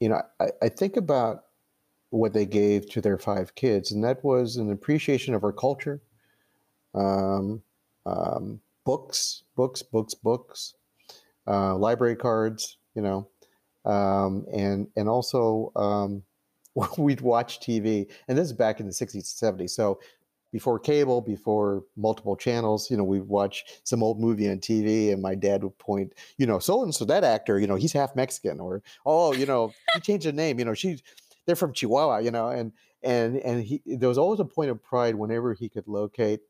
you know, I, I think about what they gave to their five kids, and that was an appreciation of our culture. Um, um, books, books, books, books, uh, library cards, you know, um, and and also um, we'd watch TV, and this is back in the '60s and '70s. So before cable, before multiple channels, you know, we'd watch some old movie on TV, and my dad would point, you know, so and so that actor, you know, he's half Mexican, or oh, you know, he changed the name, you know, she's they're from Chihuahua, you know, and and and he there was always a point of pride whenever he could locate,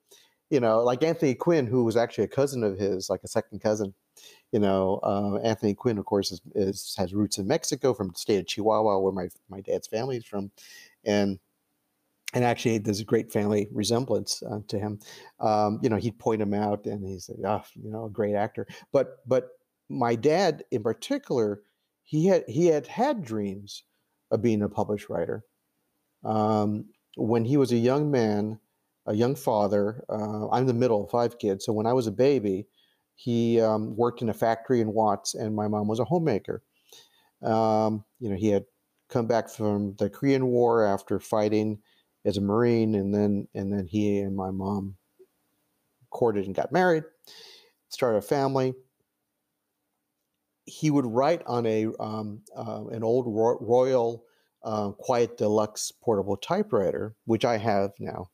you know, like Anthony Quinn, who was actually a cousin of his, like a second cousin. You know, uh, Anthony Quinn, of course, is, is, has roots in Mexico from the state of Chihuahua, where my my dad's family is from, and and actually there's a great family resemblance uh, to him. Um, you know, he'd point him out, and he's oh, you know, a great actor. But but my dad in particular, he had he had had dreams of being a published writer. Um, when he was a young man, a young father, uh, I'm the middle of five kids. So when I was a baby, he um, worked in a factory in Watts, and my mom was a homemaker. Um, you know, he had come back from the Korean War after fighting as a Marine, and then and then he and my mom courted and got married, started a family. He would write on a um, uh, an old Royal uh, Quiet Deluxe portable typewriter, which I have now,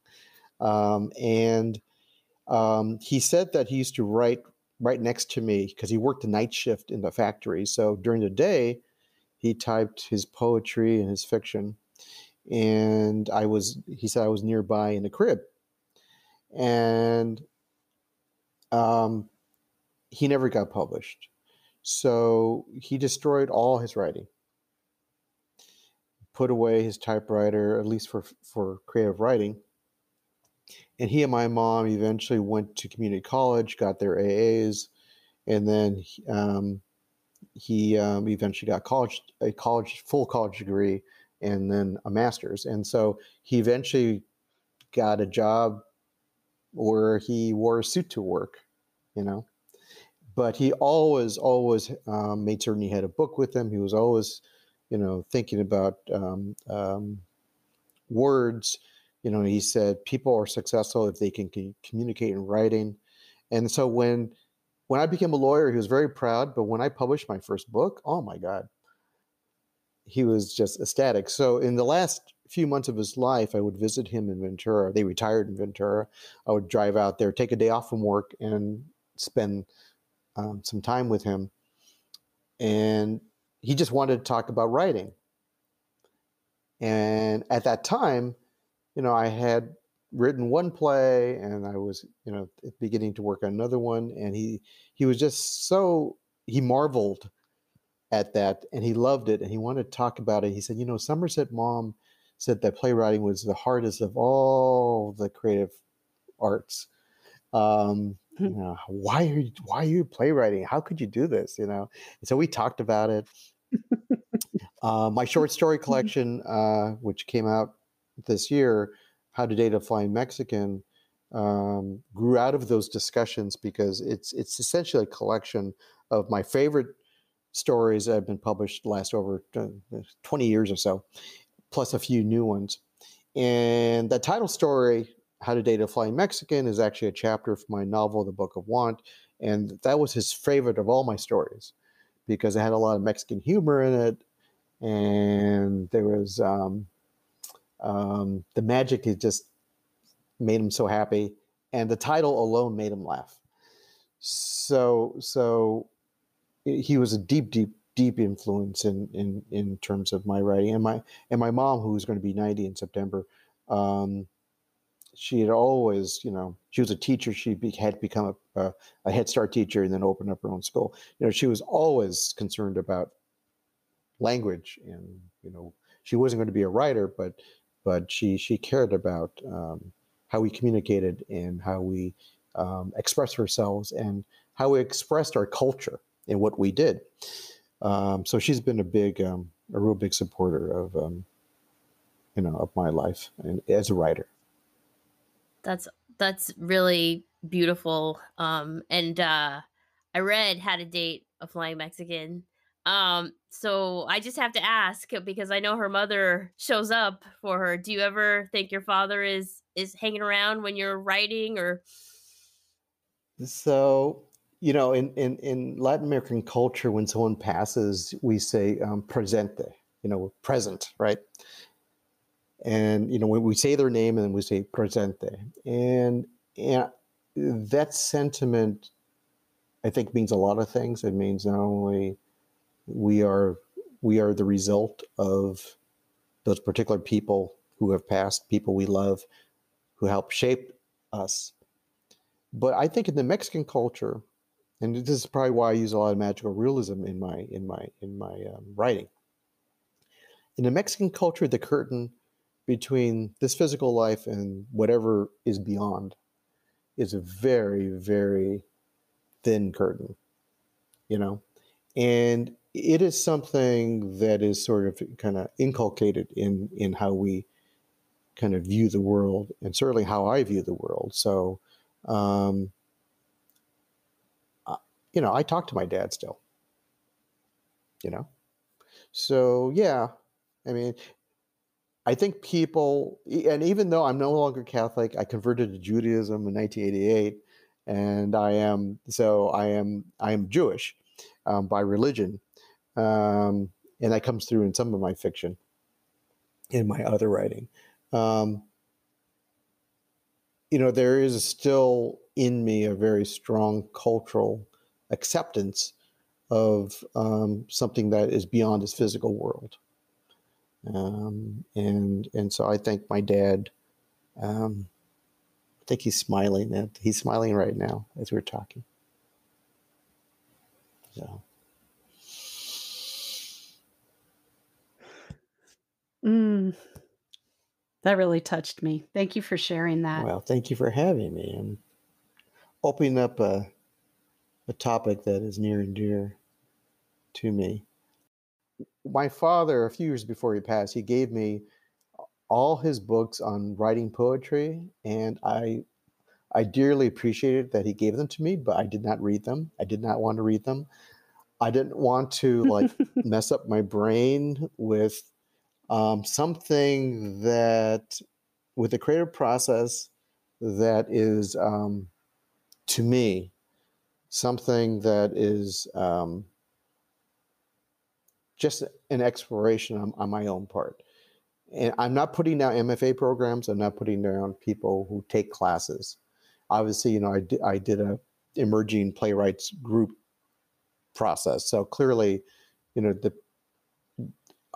um, and um, he said that he used to write right next to me because he worked the night shift in the factory. So during the day, he typed his poetry and his fiction and I was he said I was nearby in the crib, and um, he never got published, so he destroyed all his writing, put away his typewriter at least for for creative writing. And he and my mom eventually went to community college, got their AAs, and then um, he um, eventually got college a college full college degree and then a master's. And so he eventually got a job where he wore a suit to work, you know. But he always, always um, made certain he had a book with him. He was always, you know, thinking about um, um, words. You know, he said people are successful if they can, can communicate in writing. And so when when I became a lawyer, he was very proud. But when I published my first book, oh my God, he was just ecstatic. So in the last few months of his life, I would visit him in Ventura. They retired in Ventura. I would drive out there, take a day off from work, and spend um, some time with him. And he just wanted to talk about writing. And at that time, you know, I had written one play, and I was, you know, beginning to work on another one. And he he was just so he marveled at that and he loved it and he wanted to talk about it. He said, you know, Somerset Maugham said that playwriting was the hardest of all the creative arts. Um, hmm. you know, why are you, why are you playwriting? How could you do this? You know, and so we talked about it. uh, my short story collection, uh, which came out this year, How to Date a Flying Mexican, um, grew out of those discussions because it's it's essentially a collection of my favorite stories that have been published last over uh, 20 years or so, plus a few new ones. And the title story, How to Date a Flying Mexican, is actually a chapter from my novel, The Book of Want. And that was his favorite of all my stories because it had a lot of Mexican humor in it. And there was um, um, the magic, it just made him so happy. And the title alone made him laugh. So, so he was a deep, deep, deep influence in in in terms of my writing. And my and my mom, who was going to be ninety in September, um, she had always, you know, she was a teacher. She be, had become a, a, a Head Start teacher and then opened up her own school. You know, she was always concerned about language, and you know, she wasn't going to be a writer, but but she she cared about um, how we communicated and how we um, expressed ourselves and how we expressed our culture in what we did. Um, so she's been a big, um, a real big supporter of, um, you know, of my life and as a writer. That's that's really beautiful. Um, and uh, I read How to Date a Flying Mexican. Um, so I just have to ask because I know her mother shows up for her. Do you ever think your father is is hanging around when you're writing or? So you know, in, in, in Latin American culture, when someone passes, we say um, presente, you know, present, right? And, you know, when we say their name and we say presente. And, and that sentiment, I think, means a lot of things. It means not only we are we are the result of those particular people who have passed, people we love, who help shape us. But I think in the Mexican culture, and this is probably why I use a lot of magical realism in my in my in my um, writing. In the Mexican culture, the curtain between this physical life and whatever is beyond is a very very thin curtain, you know, and it is something that is sort of kind of inculcated in in how we kind of view the world, and certainly how I view the world. So. Um, you know, I talk to my dad still. You know? So, yeah. I mean, I think people, and even though I'm no longer Catholic, I converted to Judaism in 1988, and I am so I am I am Jewish um, by religion, um, and that comes through in some of my fiction, in my other writing. Um, you know, there is still in me a very strong cultural acceptance of um, something that is beyond his physical world. Um, and and so I think my dad, um, I think he's smiling. At, he's smiling right now as we're talking. So. Mm, that really touched me. Thank you for sharing that. Well, thank you for having me and opening up a a topic that is near and dear to me. My father, a few years before he passed, he gave me all his books on writing poetry, and I I dearly appreciated that he gave them to me, but I did not read them. I did not want to read them. I didn't want to like mess up my brain with um, something that, with the creative process, that is um, to me something that is um, just an exploration on, on, my own part. And I'm not putting down MFA programs. I'm not putting down people who take classes. Obviously, you know, I did, I did a emerging playwrights group process. So clearly, you know, the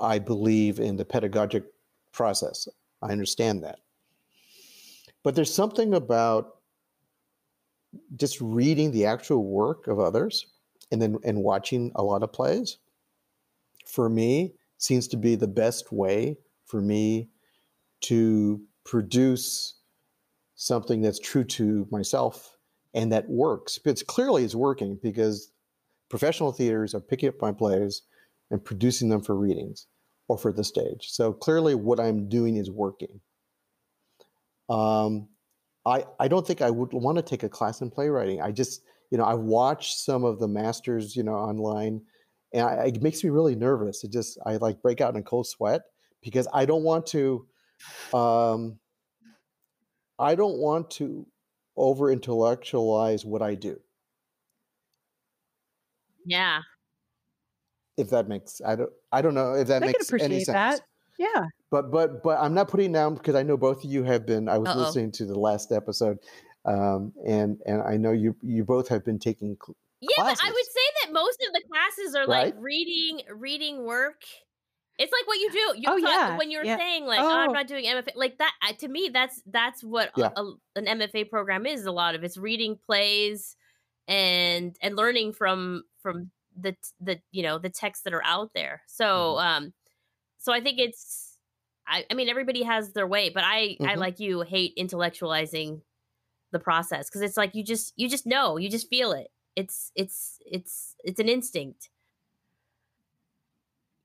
I believe in the pedagogic process. I understand that. But there's something about just reading the actual work of others and then and watching a lot of plays for me seems to be the best way for me to produce something that's true to myself and that works. It's clearly it's working because professional theaters are picking up my plays and producing them for readings or for the stage. So clearly what I'm doing is working. Um, I, I don't think I would want to take a class in playwriting. I just, you know, I've watched some of the masters, you know, online, and I, it makes me really nervous. It just, I like break out in a cold sweat because I don't want to, um, I don't want to over intellectualize what I do. Yeah. If that makes, I don't, I don't know if that I makes any sense. That. Yeah. But but but I'm not putting down because I know both of you have been. I was Uh-oh. listening to the last episode, um, and and I know you you both have been taking. Cl- yeah, but I would say that most of the classes are right? like reading reading work. It's like what you do. You oh, yeah. when you're yeah. saying like, oh. oh. I'm not doing MFA like that. To me, that's that's what yeah. a, a, an MFA program is. A lot of it's reading plays and and learning from from the the you know the texts that are out there. So mm-hmm. um so I think it's I, I mean everybody has their way, but I mm-hmm. I like you hate intellectualizing the process because it's like you just you just know, you just feel it. It's it's it's it's an instinct.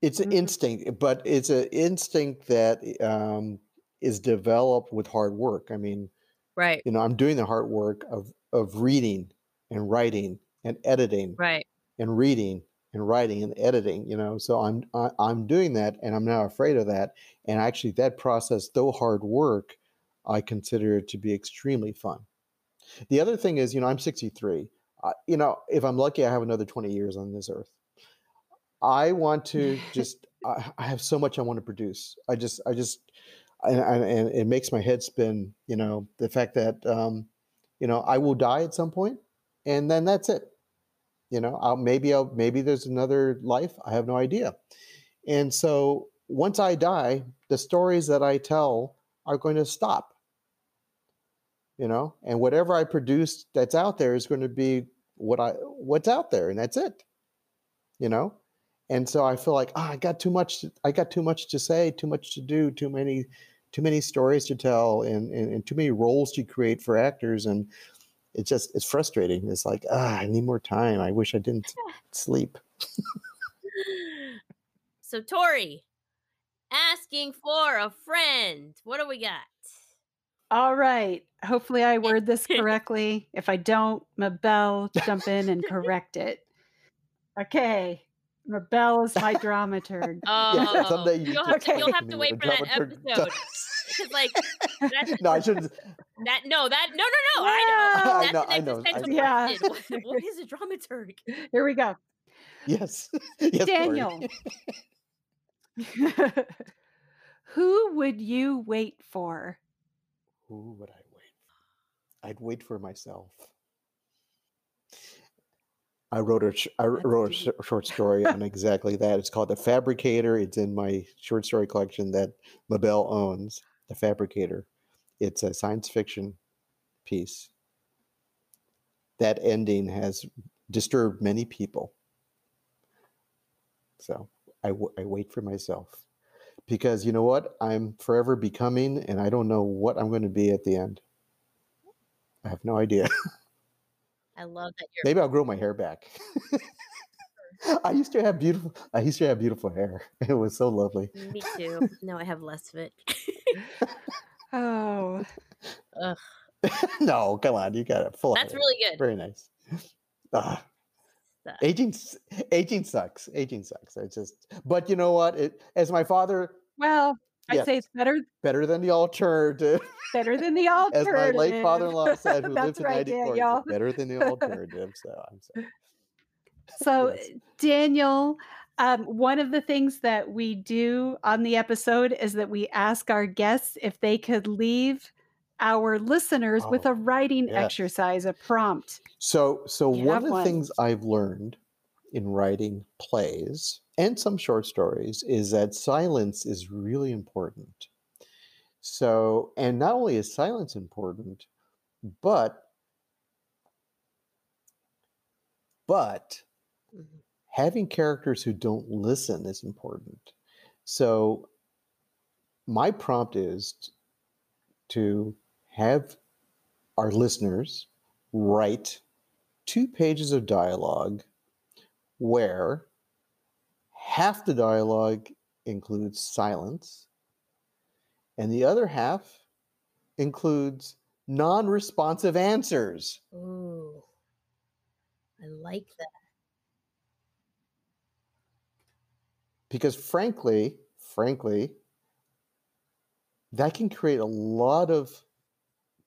It's an mm-hmm. instinct, but it's an instinct that um, is developed with hard work. I mean, right? You know, I'm doing the hard work of of reading and writing and editing, right? And reading and writing and editing you know so i'm I, am i am doing that and i'm not afraid of that and actually that process though hard work i consider it to be extremely fun the other thing is you know i'm 63 I- you know, if I'm lucky, I have another 20 years on this earth. I want to just, I, I have so much I want to produce. I just, I just, and, and, and it makes my head spin, you know, the fact that, um, you know, I will die at some point and then that's it. You know, I'll, maybe I'll, maybe there's another life. I have no idea. And so once I die, the stories that I tell are going to stop you know and whatever i produce that's out there is going to be what i what's out there and that's it you know and so i feel like ah, i got too much to- i got too much to say too much to do too many too many stories to tell and, and, and too many roles to create for actors and it's just it's frustrating it's like ah i need more time i wish i didn't sleep So Tori, asking for a friend. What do we got? All right. Hopefully, I word this correctly. If I don't, Mabel, jump in and correct it. Okay. Mabel is my dramaturg. Oh, yeah someday you you'll have to, you'll have to wait for that episode. Because like that's no i shouldn't that no that no no no I know Well, that's know, an I know, I existential know. Yeah. question. What, what is a dramaturg? Here we go. yes yes Daniel. Who would you wait for? Who would I wait? for? I'd wait for myself. I wrote a sh- I wrote a sh- short story on exactly that. It's called The Fabricator. It's in my short story collection that Mabel owns. The Fabricator. It's a science fiction piece. That ending has disturbed many people. So I, w- I wait for myself because you know what? I'm forever becoming, and I don't know what I'm going to be at the end. I have no idea. I love that you're Maybe I'll grow my hair back. I used to have beautiful. I used to have beautiful hair. It was so lovely. me too. No, I have less of it. Oh, no, come on, you got it full. That's really good. very nice. Ah, Stuff. aging, aging sucks. Aging sucks. It's just. But you know what? It as my father, well, I'd say it's better better than the alternative. better than the alternative. as my late father-in-law said, who lived in right, 94, he Danielle. said, better than the alternative. So I'm sorry. So, Yes. Daniel, um, one of the things that we do on the episode is that we ask our guests if they could leave our listeners with Oh, a writing yes. exercise, a prompt. So, so You one of the one. things I've learned in writing plays and some short stories is that silence is really important. So, and not only is silence important, but but. Having characters who don't listen is important. So, my prompt is to have our listeners write two pages of dialogue where half the dialogue includes silence and the other half includes non responsive answers. Ooh. I like that. Because frankly frankly that can create a lot of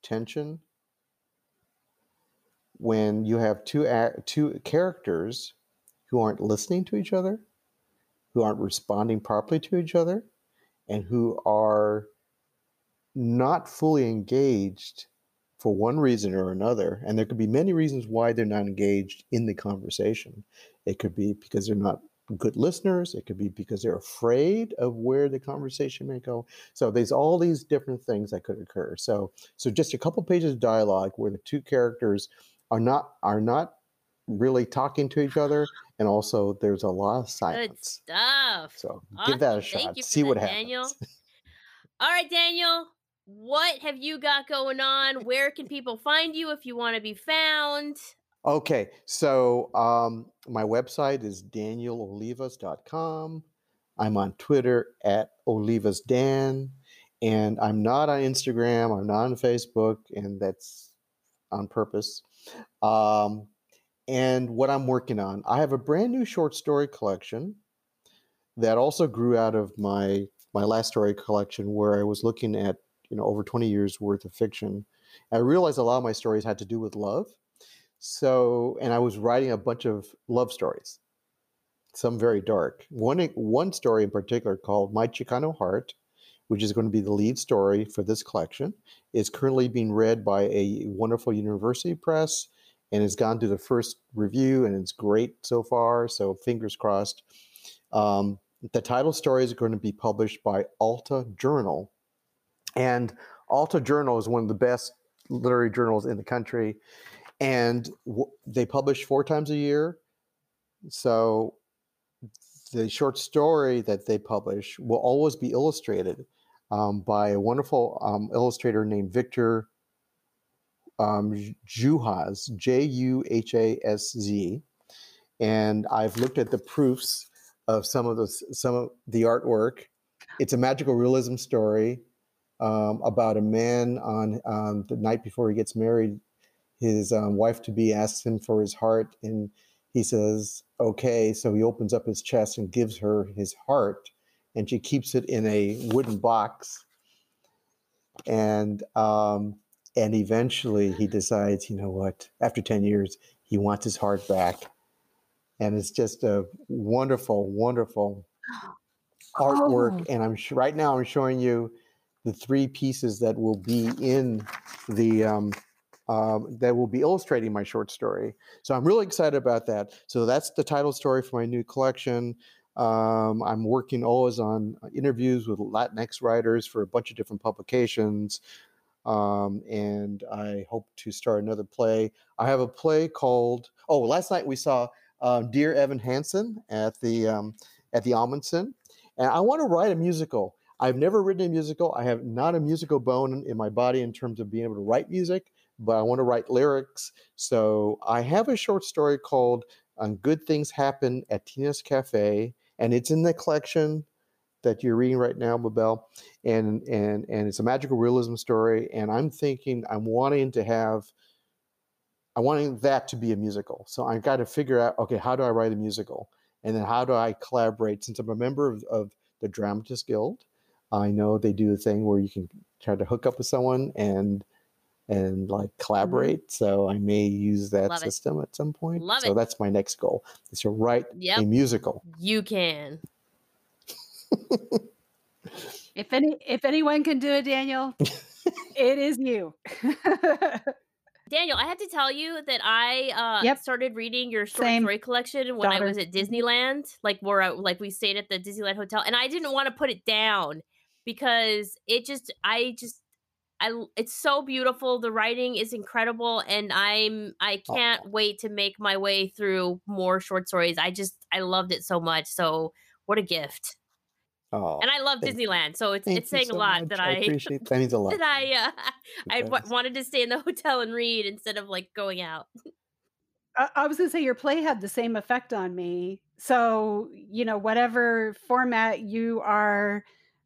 tension when you have two two characters who aren't listening to each other who aren't responding properly to each other and who are not fully engaged for one reason or another. And there could be many reasons why they're not engaged in the conversation. It could be because they're not good listeners. It could be because they're afraid of where the conversation may go. So there's all these different things that could occur. So so just a couple pages of dialogue where the two characters are not are not really talking to each other, and also there's a lot of silence. Good stuff. So Awesome. give that a shot. See what that, happens. Daniel. All right, Daniel. What have you got going on? Where can people find you if you want to be found? Okay, so um, my website is danielolivas.com. I'm on Twitter at olivasdan, and I'm not on Instagram. I'm not on Facebook, and that's on purpose. Um, and what I'm working on, I have a brand new short story collection that also grew out of my my last story collection, where I was looking at you know over 20 years worth of fiction. I realized a lot of my stories had to do with love. So, and I was writing a bunch of love stories, some very dark. One one story in particular called My Chicano Heart, which is going to be the lead story for this collection, is currently being read by a wonderful university press and has gone through the first review and it's great so far. So fingers crossed. Um, the title story is going to be published by Alta Journal, and Alta Journal is one of the best literary journals in the country, and w- they publish four times a year. So the short story that they publish will always be illustrated um, by a wonderful um, illustrator named Victor um, Juhasz, J U H A S Z. And I've looked at the proofs of some of the some of the artwork. It's a magical realism story um, about a man on the night before he gets married. His um, wife to be asks him for his heart, and he says, "Okay." So he opens up his chest and gives her his heart, and she keeps it in a wooden box. And um, and eventually he decides, you know what? After ten years, he wants his heart back, and it's just a wonderful, wonderful artwork. Oh. And I'm sh- right now I'm showing you the three pieces that will be in the um, um, that will be illustrating my short story. So I'm really excited about that. So that's the title story for my new collection. Um, I'm working always on interviews with Latinx writers for a bunch of different publications. Um, and I hope to start another play. I have a play called, oh, last night we saw um, Dear Evan Hansen at the, um, at the Ahmanson. And I want to write a musical. I've never written a musical. I have not a musical bone in my body in terms of being able to write music, but I want to write lyrics. So I have a short story called um, Good Things Happen at Tina's Cafe, and it's in the collection that you're reading right now, Mabel. And and and it's a magical realism story. And I'm thinking I'm wanting to have I wanting that to be a musical. So I've got to figure out, okay, how do I write a musical? And then how do I collaborate? Since I'm a member of, of the Dramatists Guild, I know they do a thing where you can try to hook up with someone and and like collaborate. So I may use that Love it. system at some point. Love so it. that's my next goal is to write a musical. You can. If any if anyone can do it, Daniel, it is you. Daniel, I have to tell you that I uh Yep. started reading your short Same. story collection when I was at Disneyland, like where I like we stayed at the Disneyland hotel, and I didn't want to put it down because it just I just I l- it's so beautiful. The writing is incredible, and I'm I can't wait to make my way through more short stories. I just I loved it so much. So what a gift! Oh, And I love thank- Disneyland, so it's thank it's saying so a lot much. that I I appreciate that means a lot. that I uh, I w- wanted to stay in the hotel and read instead of like going out. I, I was gonna say your play had the same effect on me. So, you know, whatever format you are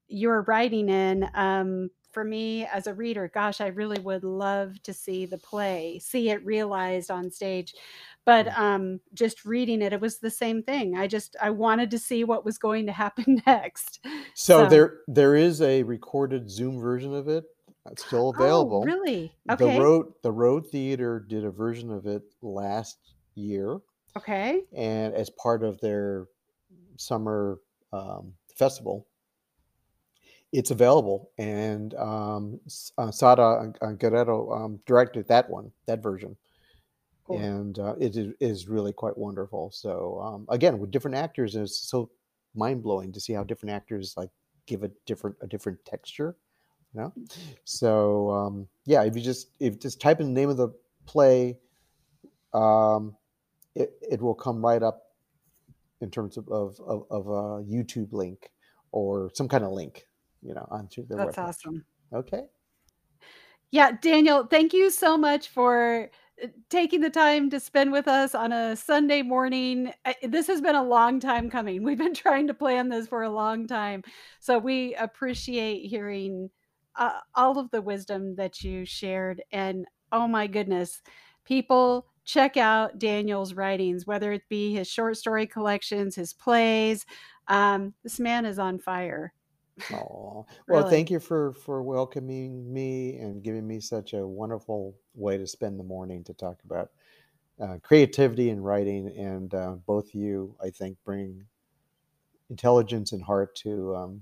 you're writing in, um, for me as a reader, gosh, I really would love to see the play, see it realized on stage. But Mm. um, just reading it, it was the same thing. I just I wanted to see what was going to happen next. So there there is a recorded Zoom version of it. It's still available. Oh, really? Okay. The Road the Road Theater did a version of it last year, okay. and as part of their summer um, festival, it's available. And um, uh, Sada uh, Guerrero um, directed that one, that version, Cool. and uh, it is, is really quite wonderful. So um, again, with different actors, it's so mind blowing to see how different actors like give a different a different texture. You know, so um, yeah, if you just if you just type in the name of the play, um, it it will come right up in terms of of, of, of a YouTube link or some kind of link, you know, onto the That's awesome. Okay. Yeah, Daniel, thank you so much for uh, taking the time to spend with us on a Sunday morning. This has been a long time coming. We've been trying to plan this for a long time. So we appreciate hearing uh, all of the wisdom that you shared. And oh my goodness, people check out Daniel's writings, whether it be his short story collections, his plays. Um, this man is on fire. Oh well, Really. thank you for for welcoming me and giving me such a wonderful way to spend the morning to talk about uh, creativity and writing, and uh, both you, I think, bring intelligence and heart to um,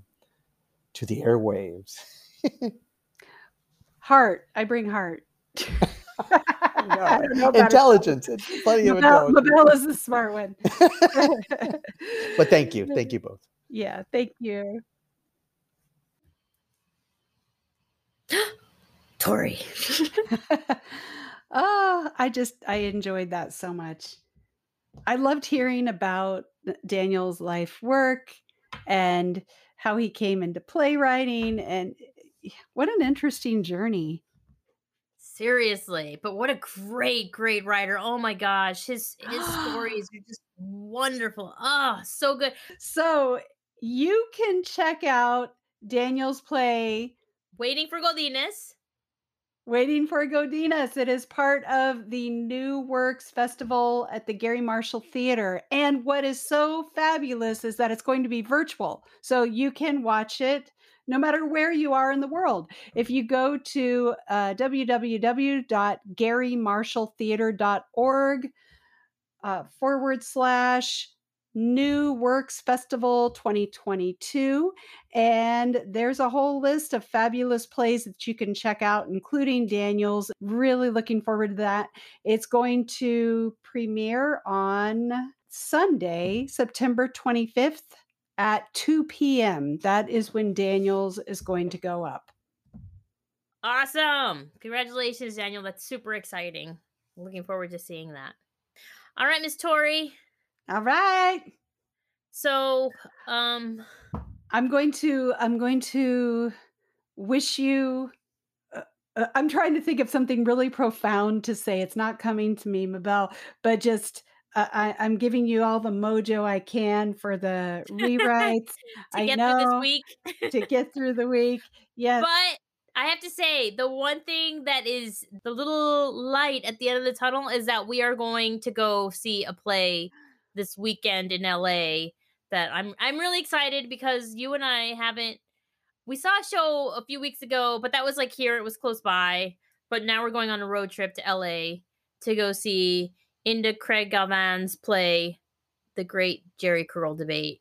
to the airwaves. heart. I bring heart. no, intelligence. It's plenty of intelligence. Mabel is the smart one. but thank you. Thank you both. Yeah, thank you. Tori. oh, I just I enjoyed that so much. I loved hearing about Daniel's life work and how he came into playwriting and what an interesting journey. Seriously, but what a great, great writer. Oh my gosh. His his stories are just wonderful. Oh, so good. So you can check out Daniel's play Waiting for Godinez. Waiting for Godinez. It is part of the New Works Festival at the Garry Marshall Theater. And what is so fabulous is that it's going to be virtual. So you can watch it no matter where you are in the world. If you go to uh, www.garrymarshalltheater.org uh, forward slash New Works Festival 2022. And there's a whole list of fabulous plays that you can check out, including Daniel's. Really looking forward to that. It's going to premiere on Sunday, September 25th at 2 p.m. That is when Daniel's is going to go up. Awesome. Congratulations, Daniel. That's super exciting. Looking forward to seeing that. All right, Miss Tori. All right. So, um I'm going to I'm going to wish you uh, uh, I'm trying to think of something really profound to say. It's not coming to me, Mabel, but just uh, I, I'm giving you all the mojo I can for the rewrites. to I get know through this week. to get through the week. Yes. But I have to say, the one thing that is the little light at the end of the tunnel is that we are going to go see a play this weekend in LA that I'm I'm really excited because you and I haven't we saw a show a few weeks ago, but that was like here, it was close by. But now we're going on a road trip to LA to go see Inda Craig Galvan's play The Great Jheri Curl Debate.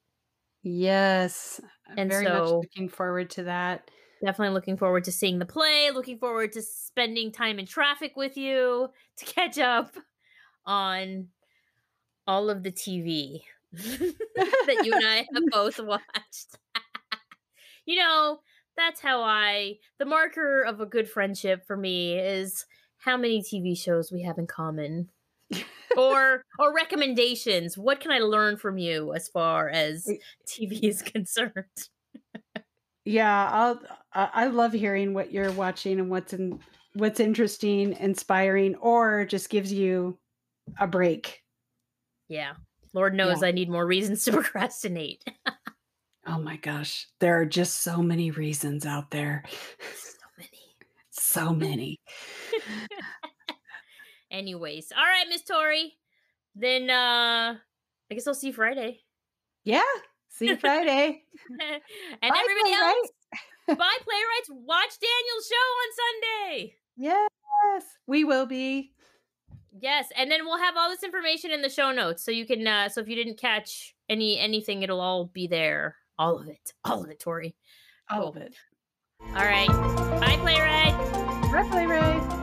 Yes. I'm And very much so- looking forward to that. Definitely looking forward to seeing the play, looking forward to spending time in traffic with you to catch up on all of the TV that you and I have both watched. you know, that's how I the marker of a good friendship for me is how many TV shows we have in common. or or recommendations. What can I learn from you as far as TV is concerned? Yeah, I'll I love hearing what you're watching and what's in what's interesting, inspiring, or just gives you a break. Yeah. Lord knows I need more reasons to procrastinate. Oh my gosh, there are just so many reasons out there. so many. So many. Anyways, all right, Miss Tori. Then uh I guess I'll see you Friday. Yeah. See you Friday. and Bye, everybody else, bye playwrights. Watch Daniel's show on Sunday. yes, we will be. Yes, and then we'll have all this information in the show notes, so you can. uh So if you didn't catch any anything, it'll all be there. All of it. All of it, Tori. All of it. All right. Bye, playwright. Bye, Playwright.